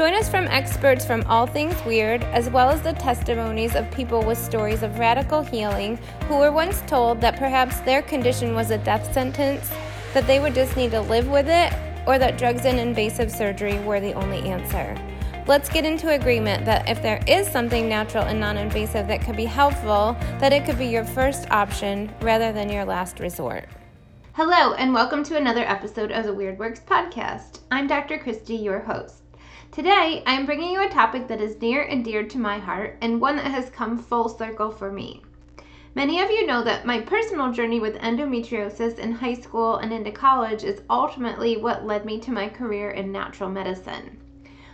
Join us from experts from all things weird, as well as the testimonies of people with stories of radical healing who were once told that perhaps their condition was a death sentence, that they would just need to live with it, or that drugs and invasive surgery were the only answer. Let's get into agreement that if there is something natural and non invasive that could be helpful, that it could be your first option rather than your last resort. Hello, and welcome to another episode of the Weird Works podcast. I'm Dr. Kristy, your host. Today, I am bringing you a topic that is near and dear to my heart and one that has come full circle for me. Many of you know that my personal journey with endometriosis in high school and into college is ultimately what led me to my career in natural medicine.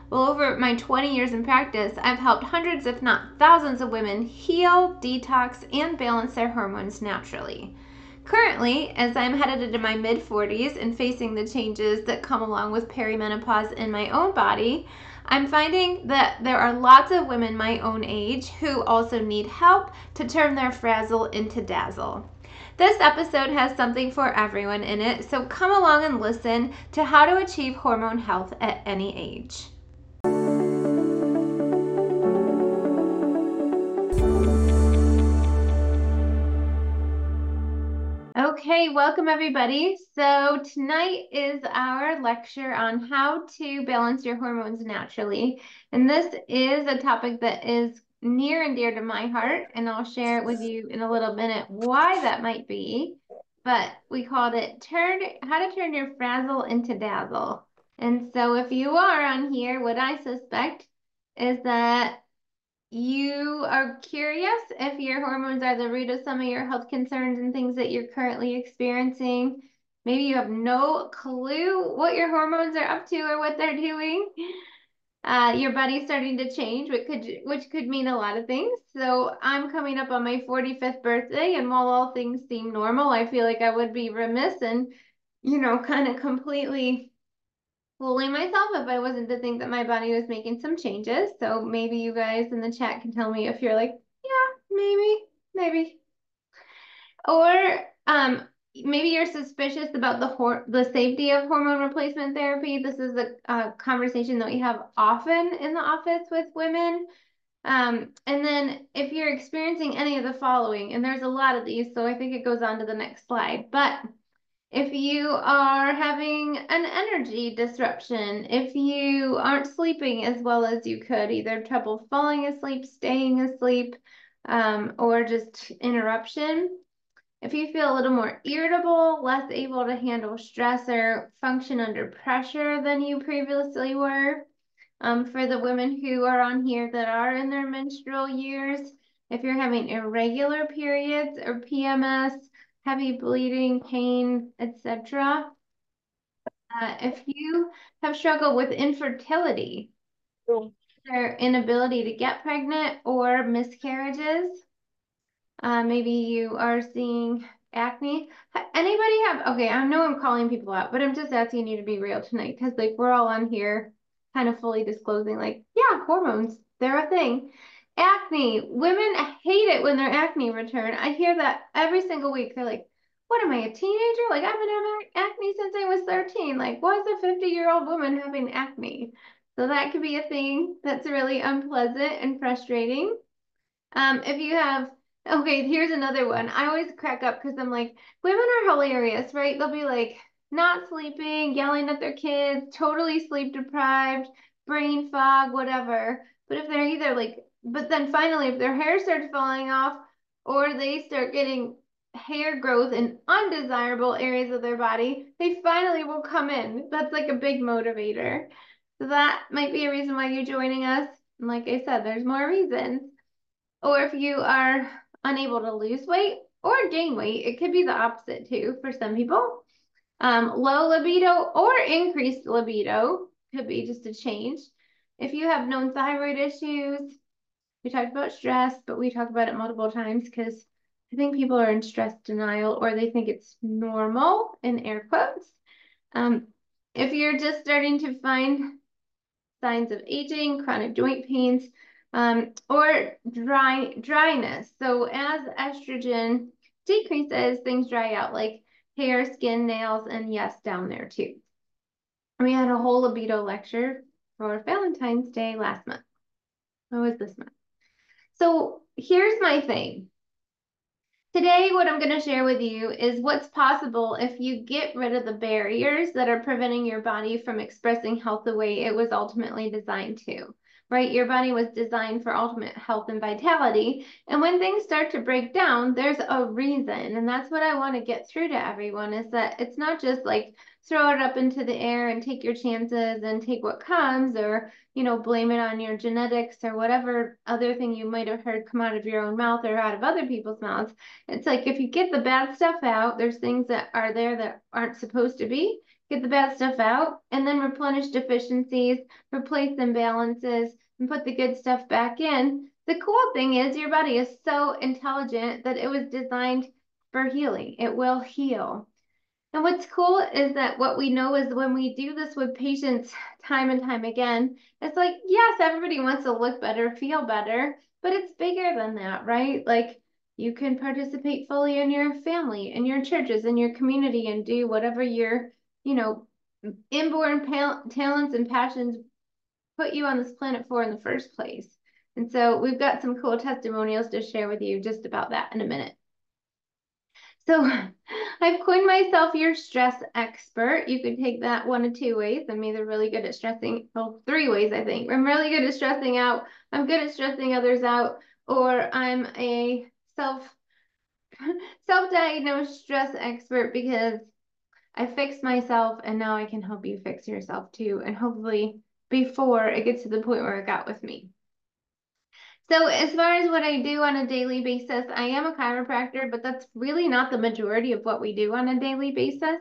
Well, over my 20 years in practice, I've helped hundreds, if not thousands, of women heal, detox, and balance their hormones naturally. Currently, as I'm headed into my mid 40s and facing the changes that come along with perimenopause in my own body, I'm finding that there are lots of women my own age who also need help to turn their frazzle into dazzle. This episode has something for everyone in it, so come along and listen to how to achieve hormone health at any age. Okay, welcome everybody. So, tonight is our lecture on how to balance your hormones naturally. And this is a topic that is near and dear to my heart, and I'll share it with you in a little minute why that might be. But we called it turn how to turn your frazzle into dazzle. And so if you are on here, what I suspect is that you are curious if your hormones are the root of some of your health concerns and things that you're currently experiencing. Maybe you have no clue what your hormones are up to or what they're doing. Uh, your body's starting to change, which could which could mean a lot of things. So I'm coming up on my 45th birthday, and while all things seem normal, I feel like I would be remiss and, you know, kind of completely fooling myself if I wasn't to think that my body was making some changes. So maybe you guys in the chat can tell me if you're like, yeah, maybe, maybe. Or um, maybe you're suspicious about the the safety of hormone replacement therapy. This is a, a conversation that we have often in the office with women. Um, and then if you're experiencing any of the following, and there's a lot of these, so I think it goes on to the next slide, but if you are having an energy disruption, if you aren't sleeping as well as you could, either trouble falling asleep, staying asleep, um, or just interruption. If you feel a little more irritable, less able to handle stress or function under pressure than you previously were, um, for the women who are on here that are in their menstrual years, if you're having irregular periods or PMS, heavy bleeding, pain, etc. Uh, if you have struggled with infertility, their inability to get pregnant or miscarriages, uh, maybe you are seeing acne. Anybody have, okay, I know I'm calling people out, but I'm just asking you to be real tonight because like we're all on here kind of fully disclosing like, yeah, hormones, they're a thing. Acne. Women hate it when their acne return. I hear that every single week. They're like, what am I, a teenager? Like, I've been having acne since I was 13. Like, why is a 50 year old woman having acne? So that could be a thing that's really unpleasant and frustrating. Um, if you have, okay, here's another one. I always crack up because I'm like, women are hilarious, right? They'll be like, not sleeping, yelling at their kids, totally sleep deprived, brain fog, whatever. But if they're either like but then finally, if their hair starts falling off or they start getting hair growth in undesirable areas of their body, they finally will come in. That's like a big motivator. So that might be a reason why you're joining us. And like I said, there's more reasons. Or if you are unable to lose weight or gain weight, it could be the opposite too for some people. Um, low libido or increased libido could be just a change. If you have known thyroid issues, we talked about stress, but we talk about it multiple times because I think people are in stress denial or they think it's normal in air quotes. Um, if you're just starting to find signs of aging, chronic joint pains, um, or dry dryness. So as estrogen decreases, things dry out like hair, skin, nails, and yes, down there too. We had a whole libido lecture for Valentine's Day last month. What was this month? So here's my thing. Today, what I'm going to share with you is what's possible if you get rid of the barriers that are preventing your body from expressing health the way it was ultimately designed to right? Your body was designed for ultimate health and vitality. And when things start to break down, there's a reason. And that's what I want to get through to everyone is that it's not just like throw it up into the air and take your chances and take what comes or, you know, blame it on your genetics or whatever other thing you might have heard come out of your own mouth or out of other people's mouths. It's like if you get the bad stuff out, there's things that are there that aren't supposed to be get the bad stuff out, and then replenish deficiencies, replace imbalances, and put the good stuff back in. The cool thing is your body is so intelligent that it was designed for healing. It will heal. And what's cool is that what we know is when we do this with patients time and time again, it's like, yes, everybody wants to look better, feel better, but it's bigger than that, right? Like you can participate fully in your family, in your churches, in your community, and do whatever your you know, inborn talents and passions put you on this planet for in the first place. And so we've got some cool testimonials to share with you just about that in a minute. So I've coined myself your stress expert. You could take that one of two ways. I'm either really good at stressing, well, three ways, I think. I'm really good at stressing out. I'm good at stressing others out, or I'm a self self-diagnosed stress expert because I fixed myself and now I can help you fix yourself too. And hopefully before it gets to the point where it got with me. So as far as what I do on a daily basis, I am a chiropractor, but that's really not the majority of what we do on a daily basis.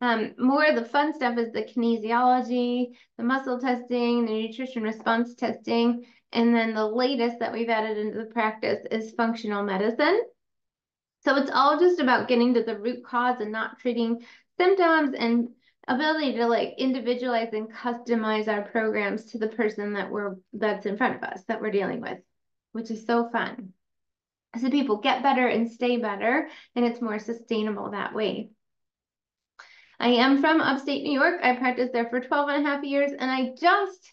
Um, more of the fun stuff is the kinesiology, the muscle testing, the nutrition response testing, and then the latest that we've added into the practice is functional medicine. So it's all just about getting to the root cause and not treating symptoms and ability to like individualize and customize our programs to the person that we're that's in front of us that we're dealing with which is so fun so people get better and stay better and it's more sustainable that way i am from upstate new york i practiced there for 12 and a half years and i just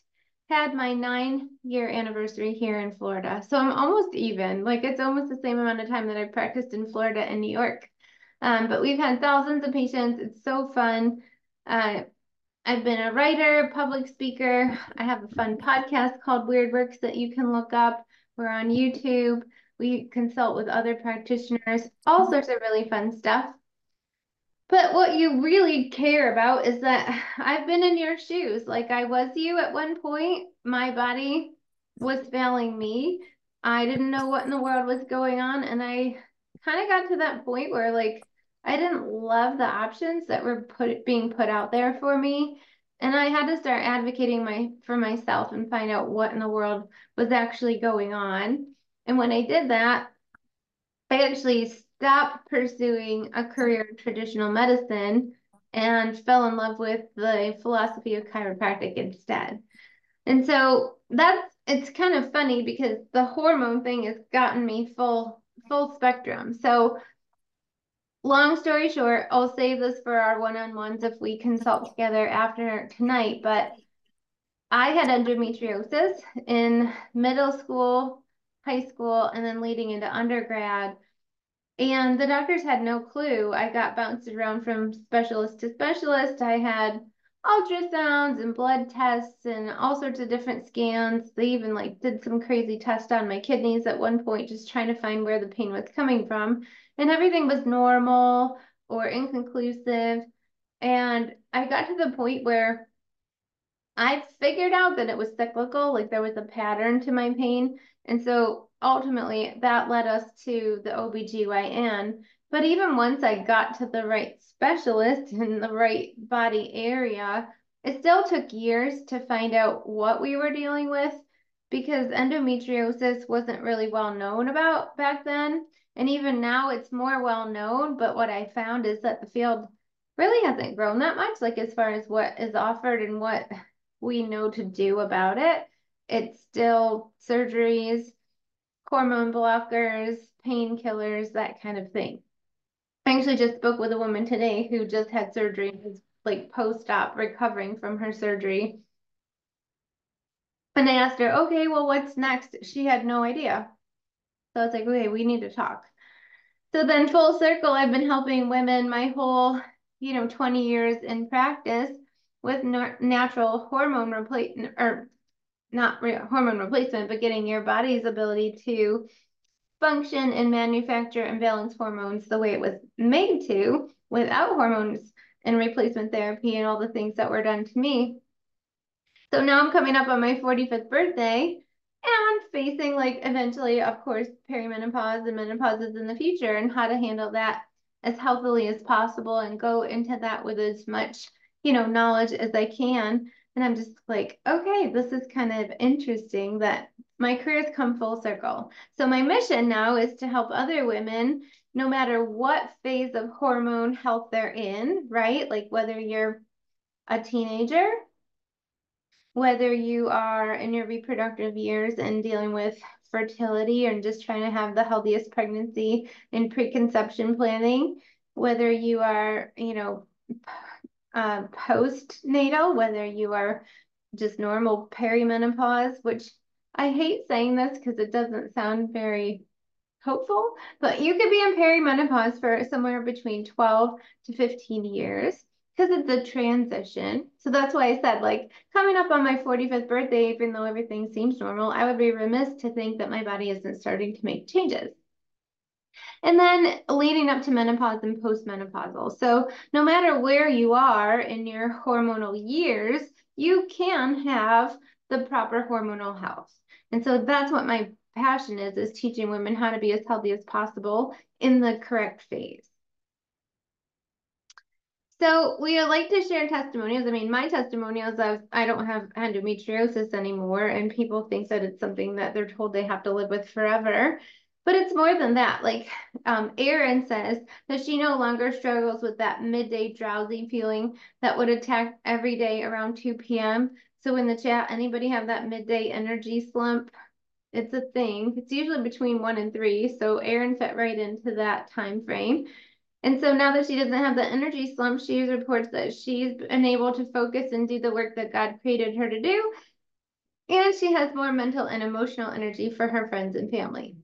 had my nine year anniversary here in florida so i'm almost even like it's almost the same amount of time that i practiced in florida and new york um, but we've had thousands of patients. It's so fun. Uh, I've been a writer, public speaker. I have a fun podcast called Weird Works that you can look up. We're on YouTube. We consult with other practitioners, all sorts of really fun stuff. But what you really care about is that I've been in your shoes. Like I was you at one point. My body was failing me. I didn't know what in the world was going on. And I kind of got to that point where like I didn't love the options that were put being put out there for me. And I had to start advocating my for myself and find out what in the world was actually going on. And when I did that, I actually stopped pursuing a career in traditional medicine and fell in love with the philosophy of chiropractic instead. And so that's it's kind of funny because the hormone thing has gotten me full full spectrum. So long story short, I'll save this for our one-on-ones if we consult together after tonight, but I had endometriosis in middle school, high school, and then leading into undergrad. And the doctors had no clue. I got bounced around from specialist to specialist. I had ultrasounds and blood tests and all sorts of different scans. They even like did some crazy test on my kidneys at one point, just trying to find where the pain was coming from and everything was normal or inconclusive. And I got to the point where I figured out that it was cyclical, like there was a pattern to my pain. And so ultimately that led us to the OBGYN. But even once I got to the right specialist in the right body area, it still took years to find out what we were dealing with because endometriosis wasn't really well known about back then. And even now it's more well known, but what I found is that the field really hasn't grown that much, like as far as what is offered and what we know to do about it. It's still surgeries, hormone blockers, painkillers, that kind of thing. I actually just spoke with a woman today who just had surgery and is like post-op recovering from her surgery. And I asked her, okay, well, what's next? She had no idea. So I was like, okay, we need to talk. So then full circle, I've been helping women my whole, you know, 20 years in practice with natural hormone replacement or not re hormone replacement, but getting your body's ability to function and manufacture and balance hormones the way it was made to without hormones and replacement therapy and all the things that were done to me. So now I'm coming up on my 45th birthday and facing like eventually, of course, perimenopause and menopause is in the future and how to handle that as healthily as possible and go into that with as much, you know, knowledge as I can. And I'm just like, okay, this is kind of interesting that my career has come full circle. So my mission now is to help other women, no matter what phase of hormone health they're in, right? Like whether you're a teenager, whether you are in your reproductive years and dealing with fertility and just trying to have the healthiest pregnancy in preconception planning, whether you are, you know, uh, postnatal, whether you are just normal perimenopause, which I hate saying this because it doesn't sound very hopeful, but you could be in perimenopause for somewhere between 12 to 15 years because it's a transition. So that's why I said, like, coming up on my 45th birthday, even though everything seems normal, I would be remiss to think that my body isn't starting to make changes. And then leading up to menopause and postmenopausal. So no matter where you are in your hormonal years, you can have the proper hormonal health. And so that's what my passion is, is teaching women how to be as healthy as possible in the correct phase. So we would like to share testimonials. I mean, my testimonials of I don't have endometriosis anymore, and people think that it's something that they're told they have to live with forever. But it's more than that. Like um, Erin says that she no longer struggles with that midday drowsy feeling that would attack every day around 2 p.m. So in the chat, anybody have that midday energy slump? It's a thing. It's usually between one and three. So Erin fit right into that time frame. And so now that she doesn't have the energy slump, she reports that she's been able to focus and do the work that God created her to do. And she has more mental and emotional energy for her friends and family.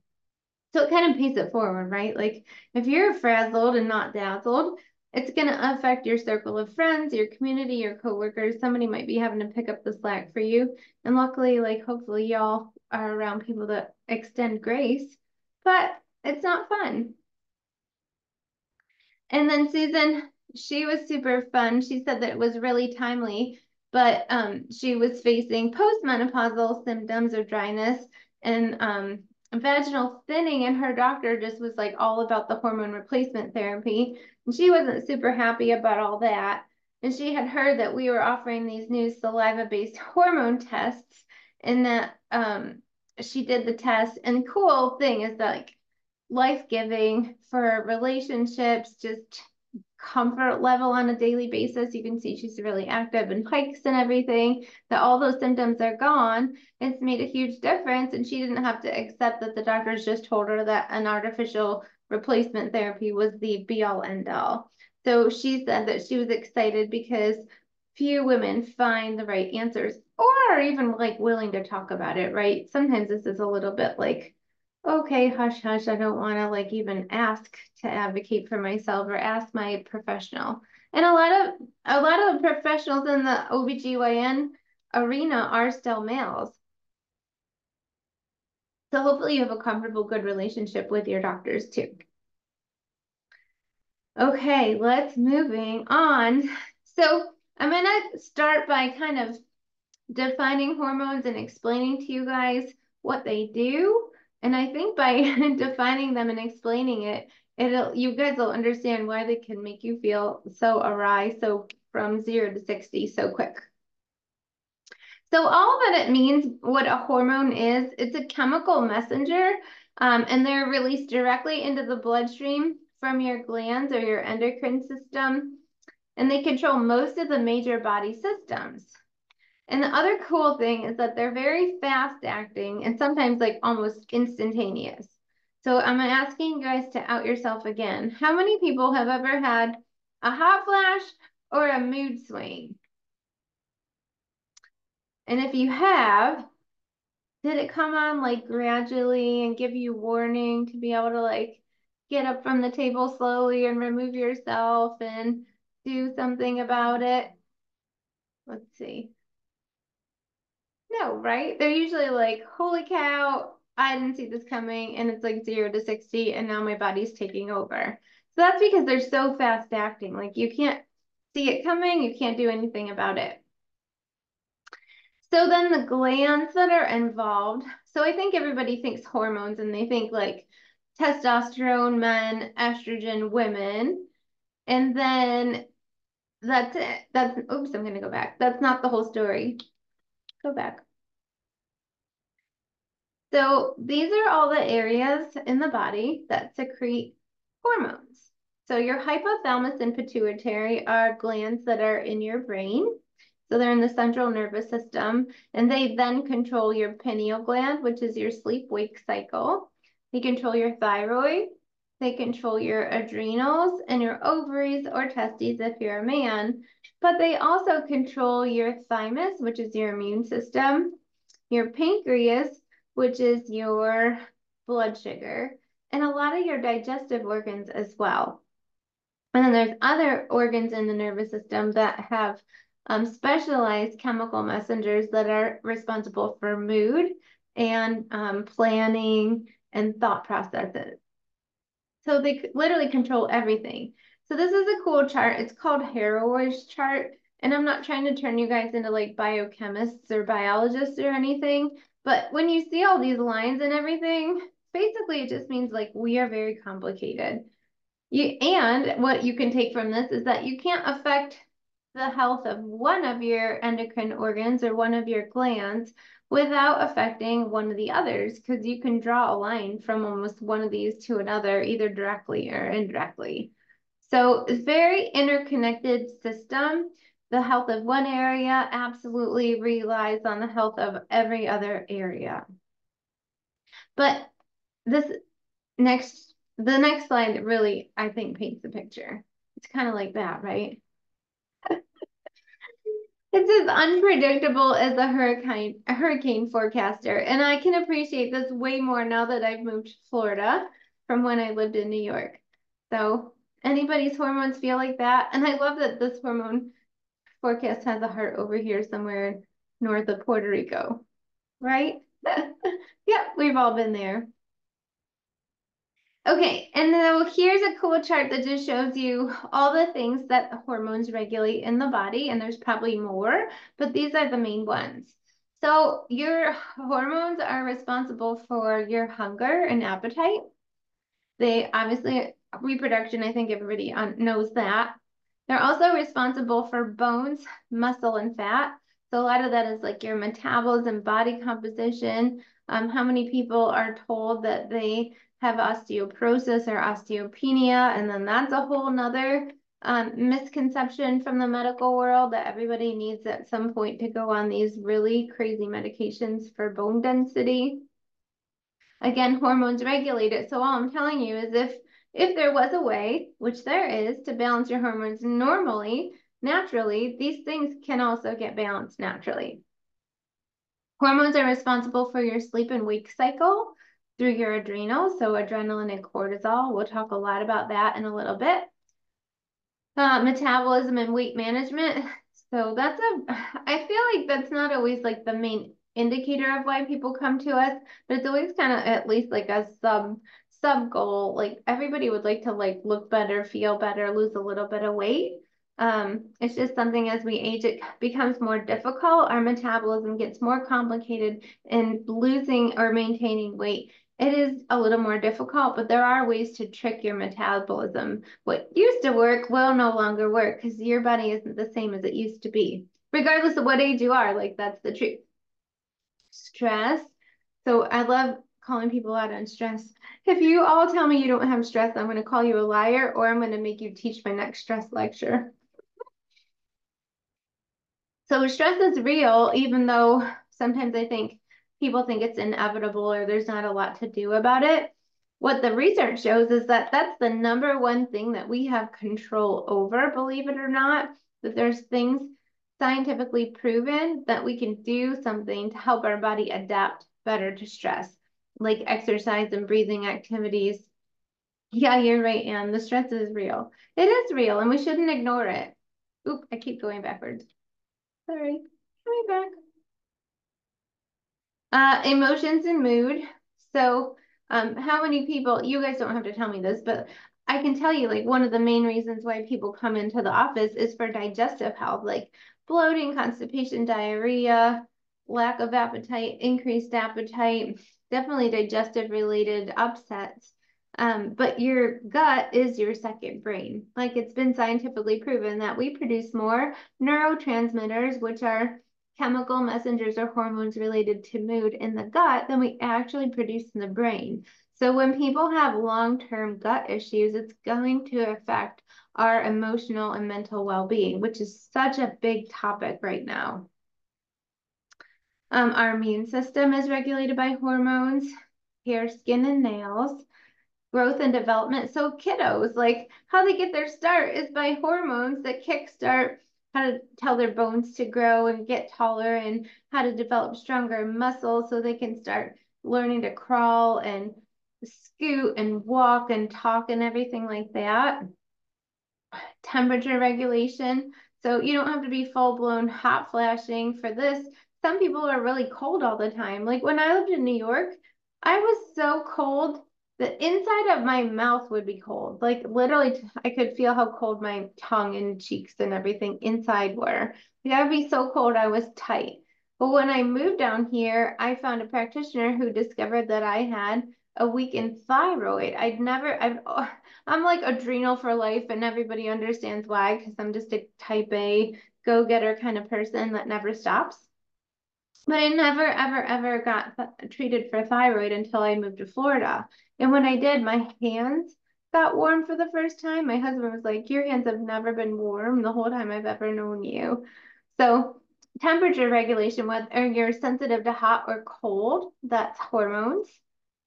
So it kind of pays it forward, right? Like if you're frazzled and not dazzled, it's going to affect your circle of friends, your community, your coworkers. Somebody might be having to pick up the slack for you. And luckily, like hopefully y'all are around people that extend grace, but it's not fun. And then Susan, she was super fun. She said that it was really timely, but um, she was facing postmenopausal symptoms of dryness and um, vaginal thinning and her doctor just was like all about the hormone replacement therapy. And she wasn't super happy about all that. And she had heard that we were offering these new saliva based hormone tests and that um, she did the test. And cool thing is that like life-giving for relationships just comfort level on a daily basis. You can see she's really active and hikes and everything, that all those symptoms are gone. It's made a huge difference. And she didn't have to accept that the doctors just told her that an artificial replacement therapy was the be all end all. So she said that she was excited because few women find the right answers or are even like willing to talk about it, right? Sometimes this is a little bit like okay, hush, hush, I don't want to like even ask to advocate for myself or ask my professional. And a lot of a lot of professionals in the OBGYN arena are still males. So hopefully you have a comfortable, good relationship with your doctors too. Okay, let's moving on. So I'm gonna start by kind of defining hormones and explaining to you guys what they do and I think by defining them and explaining it, it'll you guys will understand why they can make you feel so awry, so from zero to 60 so quick. So all that it means, what a hormone is, it's a chemical messenger Um, and they're released directly into the bloodstream from your glands or your endocrine system. And they control most of the major body systems. And the other cool thing is that they're very fast acting and sometimes like almost instantaneous. So I'm asking you guys to out yourself again. How many people have ever had a hot flash or a mood swing? And if you have, did it come on like gradually and give you warning to be able to like get up from the table slowly and remove yourself and do something about it? Let's see. No, right? They're usually like, holy cow, I didn't see this coming. And it's like zero to 60, and now my body's taking over. So that's because they're so fast acting. Like you can't see it coming, you can't do anything about it. So then the glands that are involved. So I think everybody thinks hormones and they think like testosterone men, estrogen women. And then that's it. That's oops, I'm gonna go back. That's not the whole story. Go back. So these are all the areas in the body that secrete hormones. So your hypothalamus and pituitary are glands that are in your brain. So they're in the central nervous system, and they then control your pineal gland, which is your sleep-wake cycle. They control your thyroid. They control your adrenals and your ovaries or testes if you're a man. But they also control your thymus, which is your immune system, your pancreas, which is your blood sugar, and a lot of your digestive organs as well. And then there's other organs in the nervous system that have um, specialized chemical messengers that are responsible for mood and um, planning and thought processes. So they literally control everything. So this is a cool chart. It's called Harrower's chart. And I'm not trying to turn you guys into like biochemists or biologists or anything. But when you see all these lines and everything, basically it just means like we are very complicated. You, and what you can take from this is that you can't affect the health of one of your endocrine organs or one of your glands without affecting one of the others because you can draw a line from almost one of these to another either directly or indirectly. So it's very interconnected system. The health of one area absolutely relies on the health of every other area. But this next, the next slide really, I think, paints the picture. It's kind of like that, right? It's as unpredictable as a hurricane a hurricane forecaster. And I can appreciate this way more now that I've moved to Florida from when I lived in New York. So anybody's hormones feel like that. And I love that this hormone forecast has a heart over here somewhere north of Puerto Rico, right? yeah, we've all been there. Okay, and now here's a cool chart that just shows you all the things that hormones regulate in the body, and there's probably more, but these are the main ones. So your hormones are responsible for your hunger and appetite. They obviously, reproduction, I think everybody knows that. They're also responsible for bones, muscle, and fat. So a lot of that is like your metabolism, body composition. Um, how many people are told that they have osteoporosis or osteopenia, and then that's a whole nother um, misconception from the medical world that everybody needs at some point to go on these really crazy medications for bone density. Again, hormones regulate it. So all I'm telling you is if if there was a way, which there is, to balance your hormones normally, naturally, these things can also get balanced naturally. Hormones are responsible for your sleep and wake cycle through your adrenals, so adrenaline and cortisol. We'll talk a lot about that in a little bit. Uh, metabolism and weight management. So that's a, I feel like that's not always like the main indicator of why people come to us, but it's always kind of at least like a sub sub goal. Like everybody would like to like look better, feel better, lose a little bit of weight. Um, it's just something as we age, it becomes more difficult. Our metabolism gets more complicated and losing or maintaining weight it is a little more difficult, but there are ways to trick your metabolism. What used to work will no longer work because your body isn't the same as it used to be, regardless of what age you are. Like that's the truth. Stress. So I love calling people out on stress. If you all tell me you don't have stress, I'm going to call you a liar or I'm going to make you teach my next stress lecture. So stress is real, even though sometimes I think people think it's inevitable or there's not a lot to do about it. What the research shows is that that's the number one thing that we have control over, believe it or not, that there's things scientifically proven that we can do something to help our body adapt better to stress, like exercise and breathing activities. Yeah, you're right, Anne. The stress is real. It is real, and we shouldn't ignore it. Oop, I keep going backwards. Sorry, coming back. Uh, emotions and mood. So, um, how many people, you guys don't have to tell me this, but I can tell you like one of the main reasons why people come into the office is for digestive health, like bloating, constipation, diarrhea, lack of appetite, increased appetite, definitely digestive related upsets. Um, but your gut is your second brain. Like it's been scientifically proven that we produce more neurotransmitters, which are chemical messengers or hormones related to mood in the gut than we actually produce in the brain. So when people have long-term gut issues, it's going to affect our emotional and mental well-being, which is such a big topic right now. Um, our immune system is regulated by hormones, hair, skin, and nails growth and development. So kiddos, like how they get their start is by hormones that kickstart how to tell their bones to grow and get taller and how to develop stronger muscles so they can start learning to crawl and scoot and walk and talk and everything like that. Temperature regulation. So you don't have to be full blown hot flashing for this. Some people are really cold all the time. Like when I lived in New York, I was so cold the inside of my mouth would be cold. Like literally, I could feel how cold my tongue and cheeks and everything inside were. I would be so cold, I was tight. But when I moved down here, I found a practitioner who discovered that I had a weakened thyroid. I'd never, I've, I'm like adrenal for life, and everybody understands why because I'm just a type A go getter kind of person that never stops. But I never, ever, ever got treated for thyroid until I moved to Florida. And when I did, my hands got warm for the first time. My husband was like, Your hands have never been warm the whole time I've ever known you. So, temperature regulation, whether you're sensitive to hot or cold, that's hormones.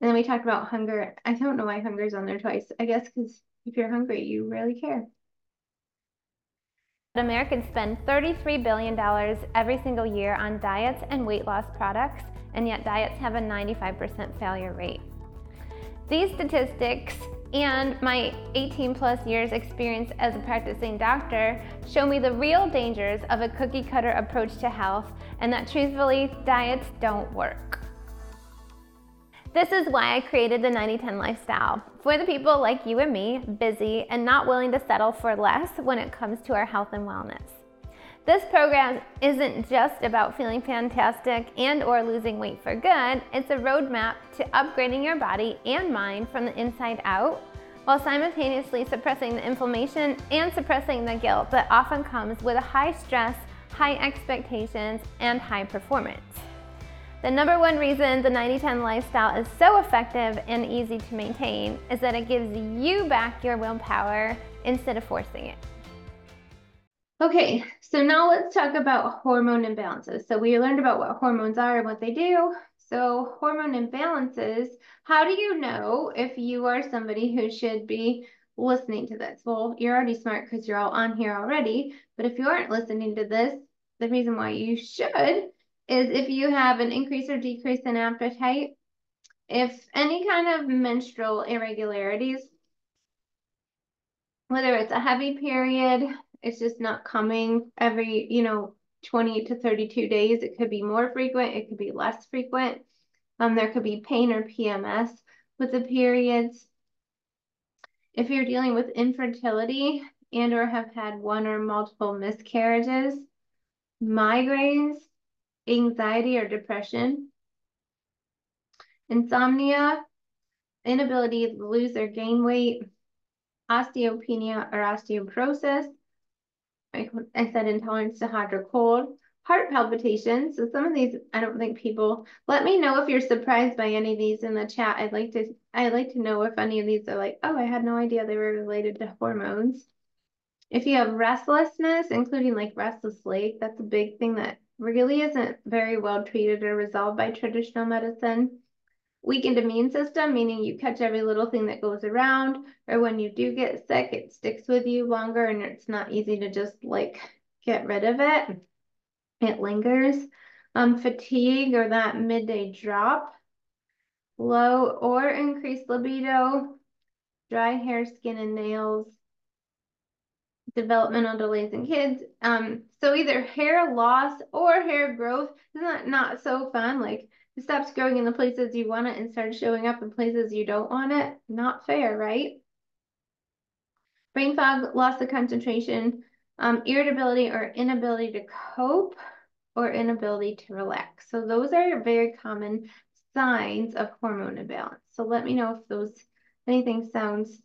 And then we talked about hunger. I don't know why hunger's on there twice. I guess because if you're hungry, you really care. Americans spend $33 billion every single year on diets and weight loss products, and yet diets have a 95% failure rate. These statistics and my 18 plus years experience as a practicing doctor show me the real dangers of a cookie cutter approach to health and that truthfully, diets don't work. This is why I created the 90-10 lifestyle for the people like you and me, busy and not willing to settle for less when it comes to our health and wellness. This program isn't just about feeling fantastic and or losing weight for good. It's a roadmap to upgrading your body and mind from the inside out while simultaneously suppressing the inflammation and suppressing the guilt that often comes with a high stress, high expectations, and high performance. The number one reason the 90-10 lifestyle is so effective and easy to maintain is that it gives you back your willpower instead of forcing it. Okay, so now let's talk about hormone imbalances. So we learned about what hormones are and what they do. So hormone imbalances, how do you know if you are somebody who should be listening to this? Well, you're already smart because you're all on here already. But if you aren't listening to this, the reason why you should is if you have an increase or decrease in appetite, if any kind of menstrual irregularities, whether it's a heavy period, it's just not coming every, you know, 20 to 32 days. It could be more frequent, it could be less frequent. Um, there could be pain or PMS with the periods. If you're dealing with infertility and or have had one or multiple miscarriages, migraines, anxiety or depression, insomnia, inability to lose or gain weight, osteopenia or osteoporosis, I, I said intolerance to hot or cold, heart palpitations. So some of these, I don't think people, let me know if you're surprised by any of these in the chat. I'd like to, I'd like to know if any of these are like, oh, I had no idea they were related to hormones. If you have restlessness, including like restless leg, that's a big thing that really isn't very well treated or resolved by traditional medicine. Weakened immune system, meaning you catch every little thing that goes around, or when you do get sick, it sticks with you longer and it's not easy to just like get rid of it. It lingers. Um, fatigue or that midday drop, low or increased libido, dry hair, skin, and nails, developmental delays in kids. Um, so either hair loss or hair growth. Isn't that not so fun? Like it stops growing in the places you want it and starts showing up in places you don't want it. Not fair, right? Brain fog, loss of concentration, um, irritability or inability to cope, or inability to relax. So those are very common signs of hormone imbalance. So let me know if those anything sounds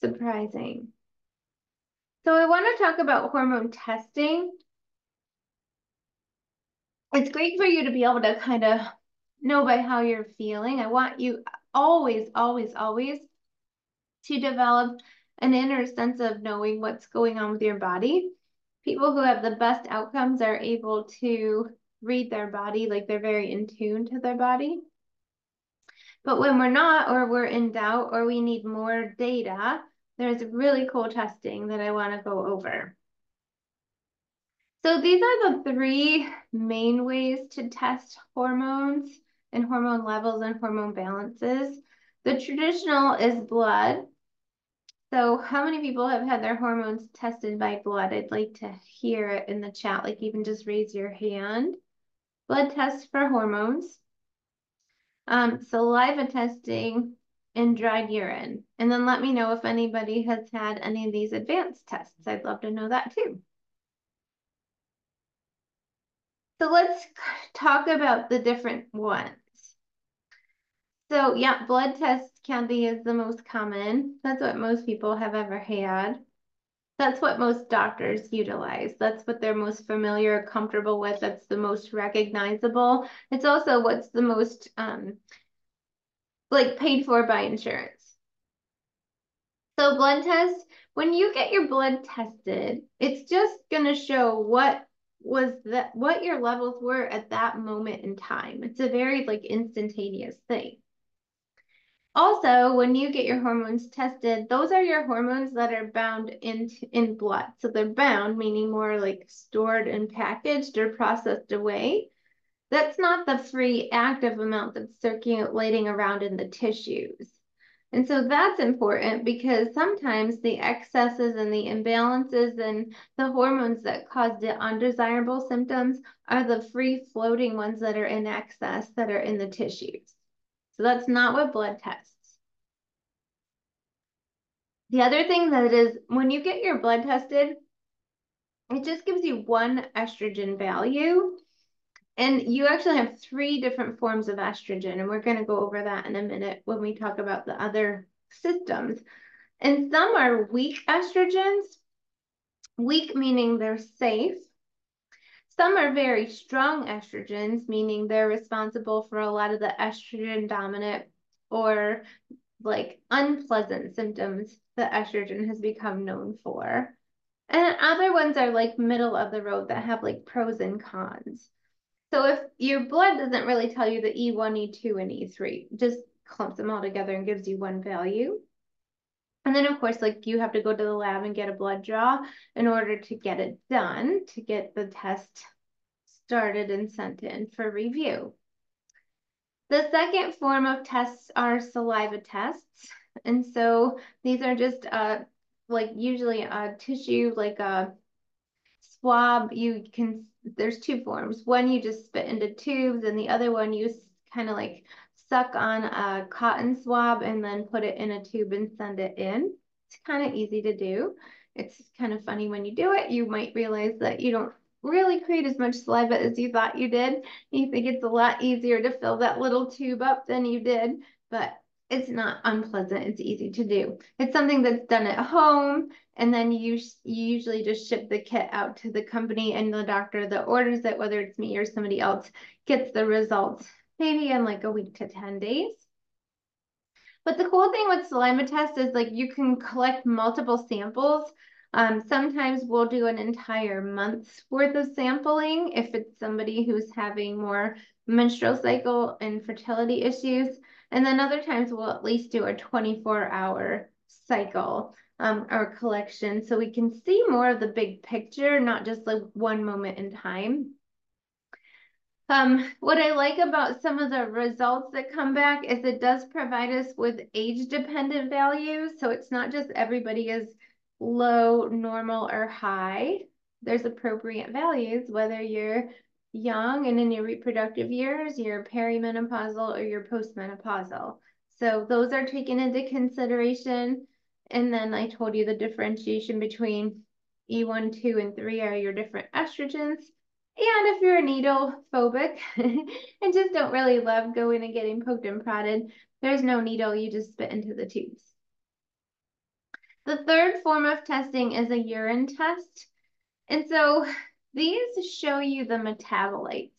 surprising. So I want to talk about hormone testing. It's great for you to be able to kind of know by how you're feeling. I want you always, always, always to develop an inner sense of knowing what's going on with your body. People who have the best outcomes are able to read their body, like they're very in tune to their body. But when we're not, or we're in doubt, or we need more data, there's really cool testing that I want to go over. So these are the three main ways to test hormones and hormone levels and hormone balances. The traditional is blood. So how many people have had their hormones tested by blood? I'd like to hear it in the chat, like even just raise your hand. Blood tests for hormones. Um, saliva testing and dried urine. And then let me know if anybody has had any of these advanced tests. I'd love to know that too. So let's talk about the different ones. So yeah, blood test candy is the most common. That's what most people have ever had. That's what most doctors utilize. That's what they're most familiar, comfortable with. That's the most recognizable. It's also what's the most um, like paid for by insurance. So blood test, when you get your blood tested, it's just going to show what was that what your levels were at that moment in time. It's a very like instantaneous thing. Also, when you get your hormones tested, those are your hormones that are bound in, in blood. So they're bound, meaning more like stored and packaged or processed away. That's not the free active amount that's circulating around in the tissues. And so that's important because sometimes the excesses and the imbalances and the hormones that cause the undesirable symptoms are the free floating ones that are in excess that are in the tissues. So that's not what blood tests. The other thing that is when you get your blood tested, it just gives you one estrogen value and you actually have three different forms of estrogen, and we're going to go over that in a minute when we talk about the other systems. And some are weak estrogens, weak meaning they're safe. Some are very strong estrogens, meaning they're responsible for a lot of the estrogen dominant or like unpleasant symptoms that estrogen has become known for. And other ones are like middle of the road that have like pros and cons. So if your blood doesn't really tell you the E1, E2, and E3, just clumps them all together and gives you one value. And then of course, like you have to go to the lab and get a blood draw in order to get it done, to get the test started and sent in for review. The second form of tests are saliva tests. And so these are just uh, like usually a tissue, like a swab, you can there's two forms. One you just spit into tubes, and the other one you kind of like suck on a cotton swab and then put it in a tube and send it in. It's kind of easy to do. It's kind of funny when you do it, you might realize that you don't really create as much saliva as you thought you did. You think it's a lot easier to fill that little tube up than you did, but it's not unpleasant. It's easy to do. It's something that's done at home, and then you, you usually just ship the kit out to the company, and the doctor that orders it, whether it's me or somebody else, gets the results maybe in like a week to 10 days. But the cool thing with saliva test is like you can collect multiple samples. Um, sometimes we'll do an entire month's worth of sampling if it's somebody who's having more menstrual cycle and fertility issues. And then other times we'll at least do a 24 hour cycle um, or collection so we can see more of the big picture, not just like one moment in time. Um, what I like about some of the results that come back is it does provide us with age dependent values. So it's not just everybody is low, normal, or high. There's appropriate values, whether you're young and in your reproductive years, you're perimenopausal or you're postmenopausal. So those are taken into consideration. And then I told you the differentiation between E1, 2, and 3 are your different estrogens. And if you're a needle phobic and just don't really love going and getting poked and prodded, there's no needle, you just spit into the tubes. The third form of testing is a urine test. And so these show you the metabolites.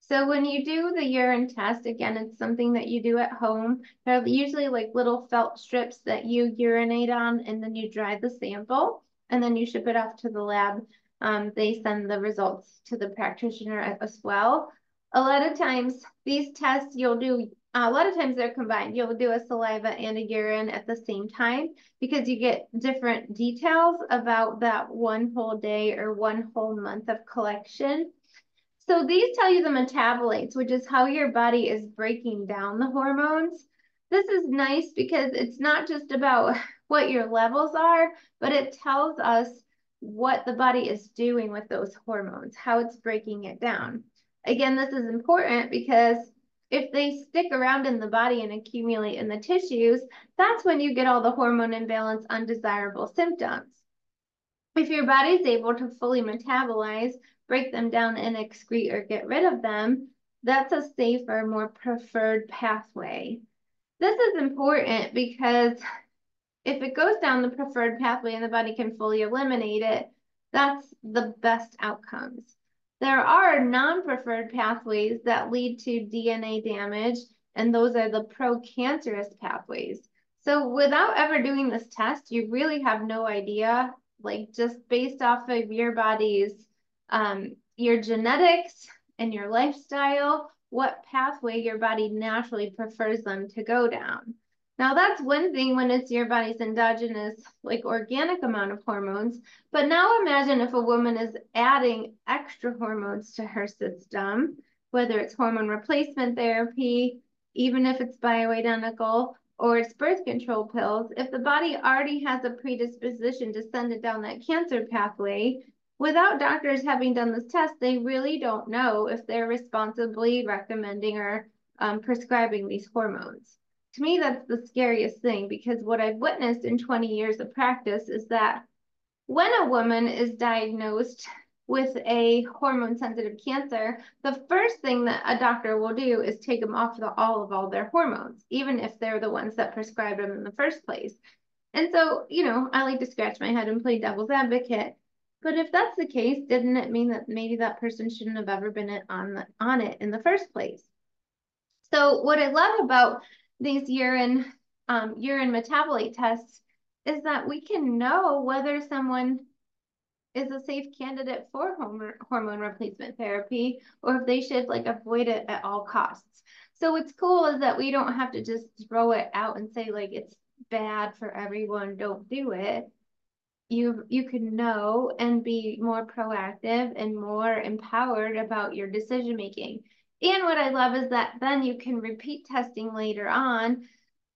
So when you do the urine test, again, it's something that you do at home. They're usually like little felt strips that you urinate on and then you dry the sample and then you ship it off to the lab. Um, they send the results to the practitioner as well. A lot of times these tests you'll do Uh, a lot of times they're combined. You'll do a saliva and a urine at the same time because you get different details about that one whole day or one whole month of collection. So these tell you the metabolites, which is how your body is breaking down the hormones. This is nice because it's not just about what your levels are, but it tells us what the body is doing with those hormones, how it's breaking it down. Again, this is important because if they stick around in the body and accumulate in the tissues, that's when you get all the hormone imbalance undesirable symptoms. If your body is able to fully metabolize, break them down and excrete or get rid of them, that's a safer, more preferred pathway. This is important because if it goes down the preferred pathway and the body can fully eliminate it, that's the best outcomes. There are non-preferred pathways that lead to DNA damage, and those are the pro-cancerous pathways. So without ever doing this test, you really have no idea, like just based off of your body's, um, your genetics and your lifestyle, what pathway your body naturally prefers them to go down. Now that's one thing when it's your body's endogenous, like organic amount of hormones. But now imagine if a woman is adding extra hormones to her system, whether it's hormone replacement therapy, even if it's bioidentical, or it's birth control pills, if the body already has a predisposition to send it down that cancer pathway, without doctors having done this test, they really don't know if they're responsibly recommending or um, prescribing these hormones to me, that's the scariest thing because what I've witnessed in 20 years of practice is that when a woman is diagnosed with a hormone sensitive cancer, the first thing that a doctor will do is take them off the, all of all their hormones, even if they're the ones that prescribed them in the first place. And so, you know, I like to scratch my head and play devil's advocate. But if that's the case, didn't it mean that maybe that person shouldn't have ever been on the, on it in the first place? So what I love about these urine um, urine metabolite tests is that we can know whether someone is a safe candidate for hormone replacement therapy or if they should like avoid it at all costs. So what's cool is that we don't have to just throw it out and say like it's bad for everyone, don't do it. You you can know and be more proactive and more empowered about your decision making. And what I love is that then you can repeat testing later on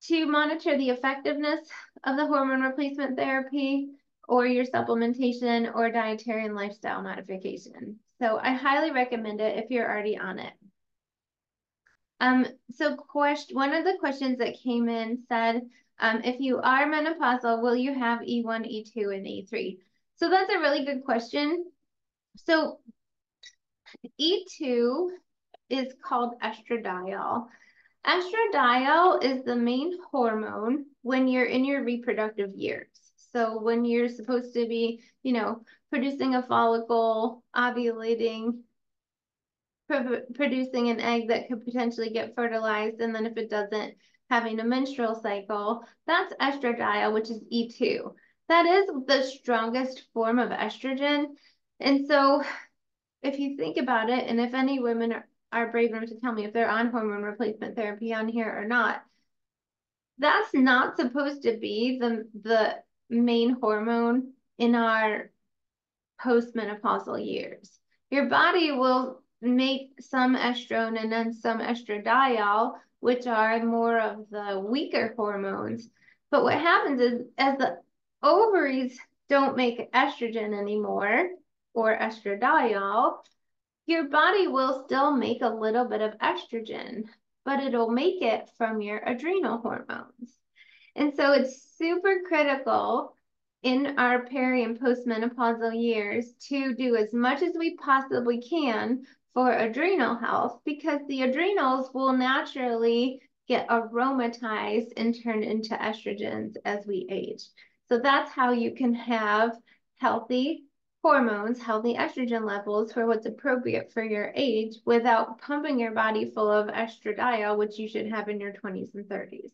to monitor the effectiveness of the hormone replacement therapy or your supplementation or dietary and lifestyle modification. So I highly recommend it if you're already on it. Um, so question, one of the questions that came in said, um, if you are menopausal, will you have E1, E2, and E3? So that's a really good question. So E2 is called estradiol. Estradiol is the main hormone when you're in your reproductive years. So when you're supposed to be, you know, producing a follicle, ovulating, producing an egg that could potentially get fertilized, and then if it doesn't, having a menstrual cycle, that's estradiol, which is E2. That is the strongest form of estrogen. And so if you think about it, and if any women are, are brave enough to tell me if they're on hormone replacement therapy on here or not, that's not supposed to be the, the main hormone in our postmenopausal years. Your body will make some estrone and then some estriol, which are more of the weaker hormones. But what happens is as the ovaries don't make estrogen anymore or estradiol, your body will still make a little bit of estrogen, but it'll make it from your adrenal hormones. And so it's super critical in our peri and postmenopausal years to do as much as we possibly can for adrenal health because the adrenals will naturally get aromatized and turn into estrogens as we age. So that's how you can have healthy hormones, healthy estrogen levels for what's appropriate for your age without pumping your body full of estradiol, which you should have in your 20s and 30s.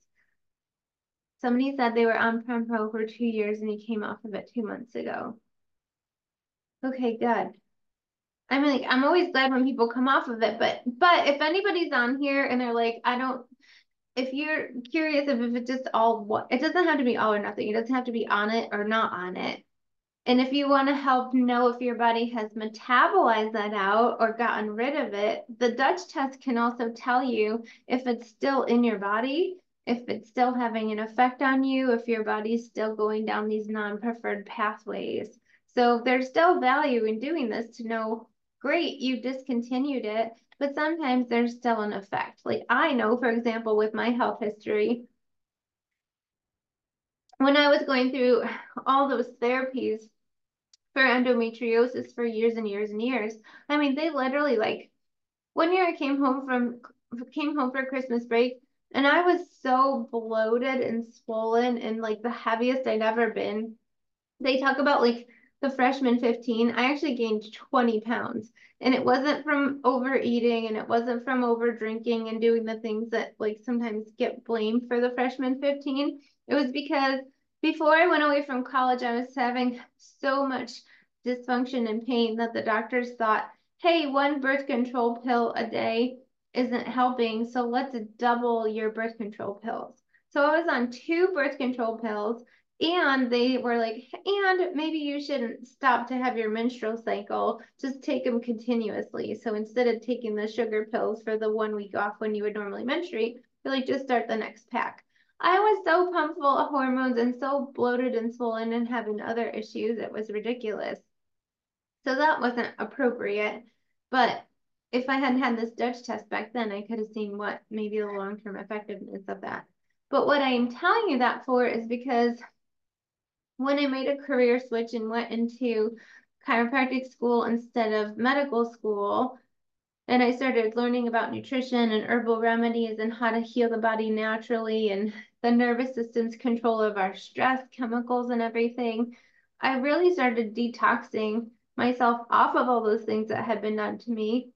Somebody said they were on Prempro for two years and he came off of it two months ago. Okay, good. I'm like, I'm always glad when people come off of it, but but if anybody's on here and they're like, I don't if you're curious if, if it's just all what it doesn't have to be all or nothing. It doesn't have to be on it or not on it. And if you want to help know if your body has metabolized that out or gotten rid of it, the Dutch test can also tell you if it's still in your body if it's still having an effect on you, if your body's still going down these non-preferred pathways. So there's still value in doing this to know, great, you discontinued it, but sometimes there's still an effect. Like I know, for example, with my health history, when I was going through all those therapies for endometriosis for years and years and years, I mean, they literally like, one year I came home from, came home for Christmas break, and I was so bloated and swollen and like the heaviest I'd ever been. They talk about like the freshman 15. I actually gained 20 pounds. And it wasn't from overeating and it wasn't from over drinking and doing the things that like sometimes get blamed for the freshman 15. It was because before I went away from college, I was having so much dysfunction and pain that the doctors thought, hey, one birth control pill a day isn't helping, so let's double your birth control pills. So I was on two birth control pills, and they were like, and maybe you shouldn't stop to have your menstrual cycle, just take them continuously. So instead of taking the sugar pills for the one week off when you would normally menstruate, you're like, just start the next pack. I was so pumped full of hormones and so bloated and swollen and having other issues, it was ridiculous. So that wasn't appropriate. But if I hadn't had this Dutch test back then, I could have seen what maybe the long term effectiveness of that. But what I am telling you that for is because when I made a career switch and went into chiropractic school instead of medical school, and I started learning about nutrition and herbal remedies and how to heal the body naturally and the nervous system's control of our stress chemicals and everything, I really started detoxing myself off of all those things that had been done to me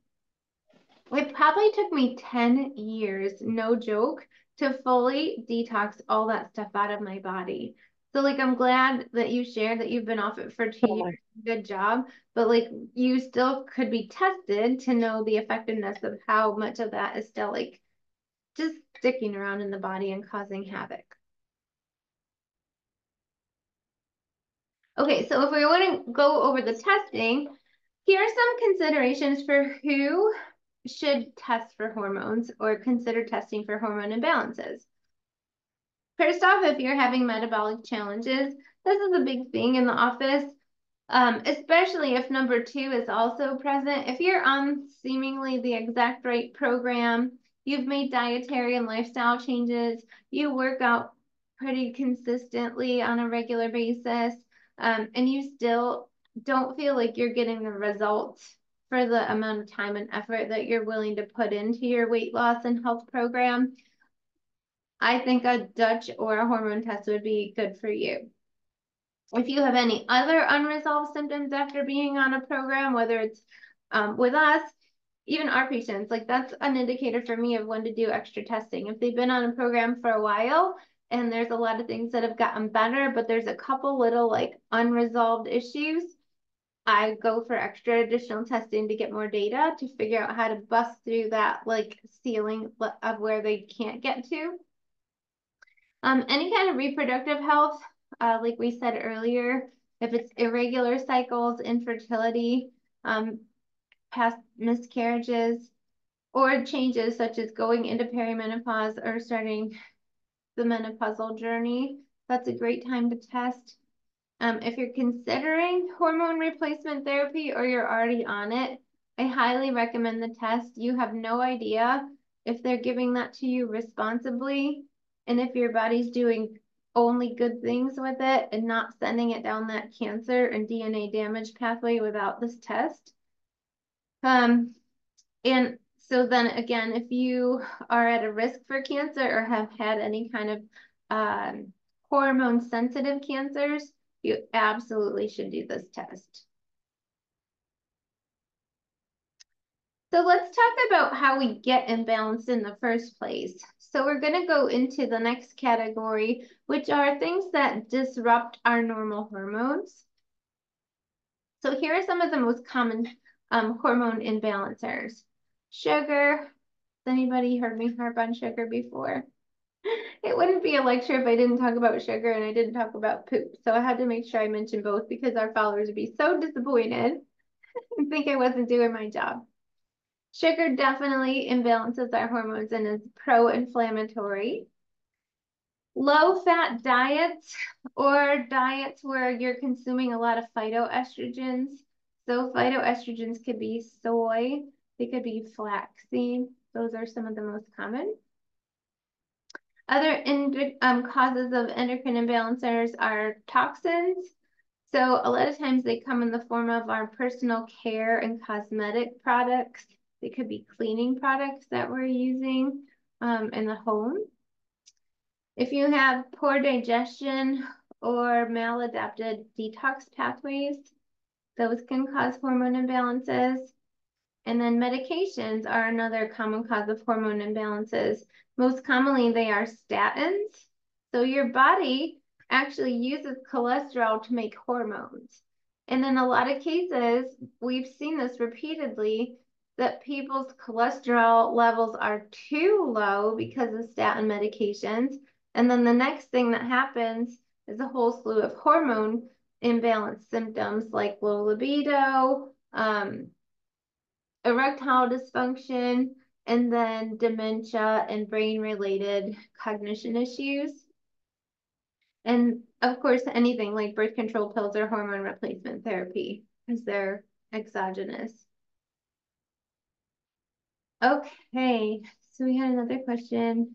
it probably took me 10 years, no joke, to fully detox all that stuff out of my body. So like I'm glad that you shared that you've been off it for two oh years. Good job. But like you still could be tested to know the effectiveness of how much of that is still like just sticking around in the body and causing havoc. Okay, so if we want to go over the testing, here are some considerations for who should test for hormones or consider testing for hormone imbalances. First off, if you're having metabolic challenges, this is a big thing in the office, um, especially if number two is also present. If you're on seemingly the exact right program, you've made dietary and lifestyle changes, you work out pretty consistently on a regular basis, um, and you still don't feel like you're getting the results for the amount of time and effort that you're willing to put into your weight loss and health program, I think a Dutch or a hormone test would be good for you. If you have any other unresolved symptoms after being on a program, whether it's um, with us, even our patients, like that's an indicator for me of when to do extra testing. If they've been on a program for a while and there's a lot of things that have gotten better, but there's a couple little like unresolved issues, I go for extra additional testing to get more data to figure out how to bust through that like ceiling of where they can't get to. Um, any kind of reproductive health, uh, like we said earlier, if it's irregular cycles, infertility, um, past miscarriages, or changes such as going into perimenopause or starting the menopausal journey, that's a great time to test. Um, if you're considering hormone replacement therapy or you're already on it, I highly recommend the test. You have no idea if they're giving that to you responsibly and if your body's doing only good things with it and not sending it down that cancer and DNA damage pathway without this test. Um, and so then again, if you are at a risk for cancer or have had any kind of um, hormone sensitive cancers, you absolutely should do this test. So let's talk about how we get imbalanced in the first place. So we're going to go into the next category, which are things that disrupt our normal hormones. So here are some of the most common um, hormone imbalancers. Sugar. Has anybody heard me harp on sugar before? It wouldn't be a lecture if I didn't talk about sugar and I didn't talk about poop. So I had to make sure I mentioned both because our followers would be so disappointed and think I wasn't doing my job. Sugar definitely imbalances our hormones and is pro-inflammatory. Low-fat diets or diets where you're consuming a lot of phytoestrogens. So phytoestrogens could be soy, they could be flaxseed. Those are some of the most common. Other um, causes of endocrine imbalancers are toxins. So a lot of times they come in the form of our personal care and cosmetic products. They could be cleaning products that we're using um, in the home. If you have poor digestion or maladapted detox pathways, those can cause hormone imbalances. And then medications are another common cause of hormone imbalances. Most commonly, they are statins. So your body actually uses cholesterol to make hormones. And in a lot of cases, we've seen this repeatedly, that people's cholesterol levels are too low because of statin medications. And then the next thing that happens is a whole slew of hormone imbalance symptoms like low libido, um, erectile dysfunction, and then dementia and brain related cognition issues. And of course, anything like birth control pills or hormone replacement therapy because they're exogenous. Okay, so we had another question.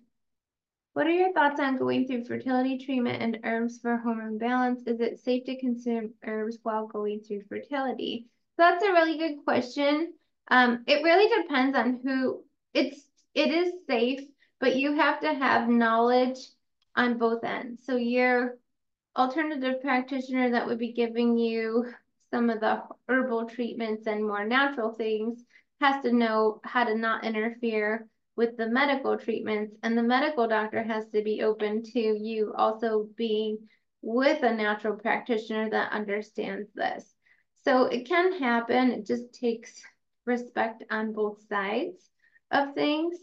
What are your thoughts on going through fertility treatment and herbs for hormone balance? Is it safe to consume herbs while going through fertility? So that's a really good question. Um, it really depends on who it's it is safe, but you have to have knowledge on both ends. So your alternative practitioner that would be giving you some of the herbal treatments and more natural things has to know how to not interfere with the medical treatments and the medical doctor has to be open to you also being with a natural practitioner that understands this. So it can happen. It just takes respect on both sides of things.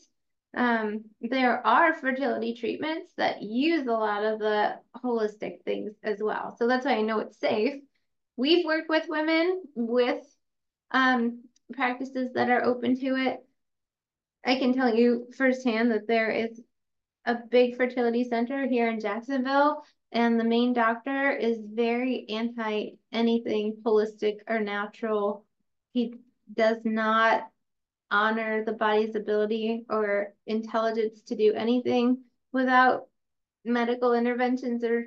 Um, there are fertility treatments that use a lot of the holistic things as well. So that's why I know it's safe. We've worked with women with um, practices that are open to it. I can tell you firsthand that there is a big fertility center here in Jacksonville, and the main doctor is very anti anything holistic or natural. He does not honor the body's ability or intelligence to do anything without medical interventions or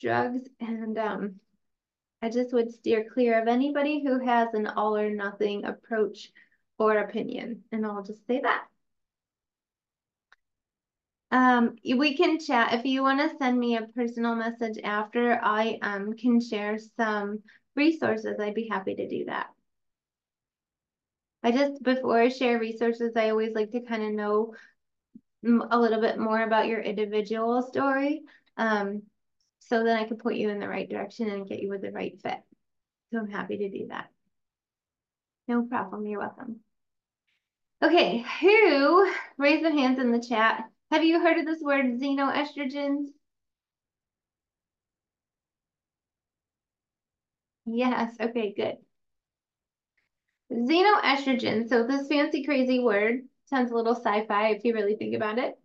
drugs. And um, I just would steer clear of anybody who has an all or nothing approach or opinion. And I'll just say that. Um, we can chat if you want to send me a personal message after I um can share some resources. I'd be happy to do that. I just before I share resources, I always like to kind of know a little bit more about your individual story. Um, so then I can point you in the right direction and get you with the right fit. So I'm happy to do that. No problem. You're welcome. Okay, who raise their hands in the chat? Have you heard of this word xenoestrogens? Yes, okay, good. Xenoestrogen, so this fancy crazy word, sounds a little sci-fi if you really think about it.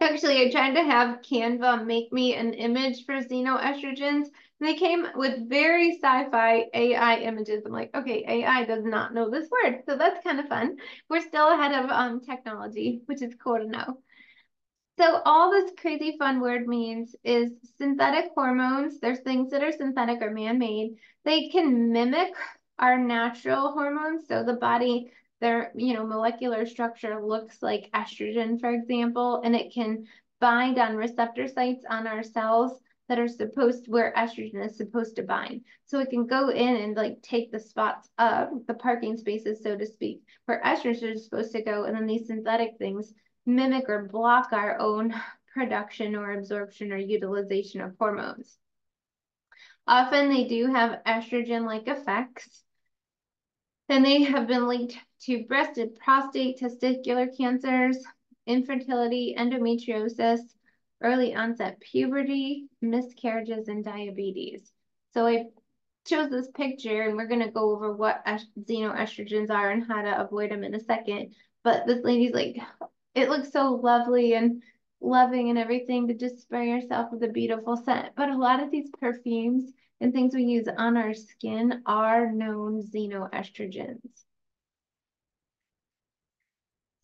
Actually, I tried to have Canva make me an image for xenoestrogens, and they came with very sci-fi AI images. I'm like, okay, AI does not know this word, so that's kind of fun. We're still ahead of um, technology, which is cool to know. So all this crazy fun word means is synthetic hormones. There's things that are synthetic or man-made. They can mimic our natural hormones. So the body their you know molecular structure looks like estrogen, for example, and it can bind on receptor sites on our cells that are supposed where estrogen is supposed to bind. So it can go in and like take the spots up, the parking spaces, so to speak, where estrogen is supposed to go, and then these synthetic things mimic or block our own production or absorption or utilization of hormones. Often they do have estrogen-like effects, and they have been linked to breast and prostate, testicular cancers, infertility, endometriosis, early onset puberty, miscarriages, and diabetes. So I chose this picture and we're going to go over what xenoestrogens are and how to avoid them in a second. But this lady's like, it looks so lovely and loving and everything to just spray yourself with a beautiful scent. But a lot of these perfumes and things we use on our skin are known xenoestrogens.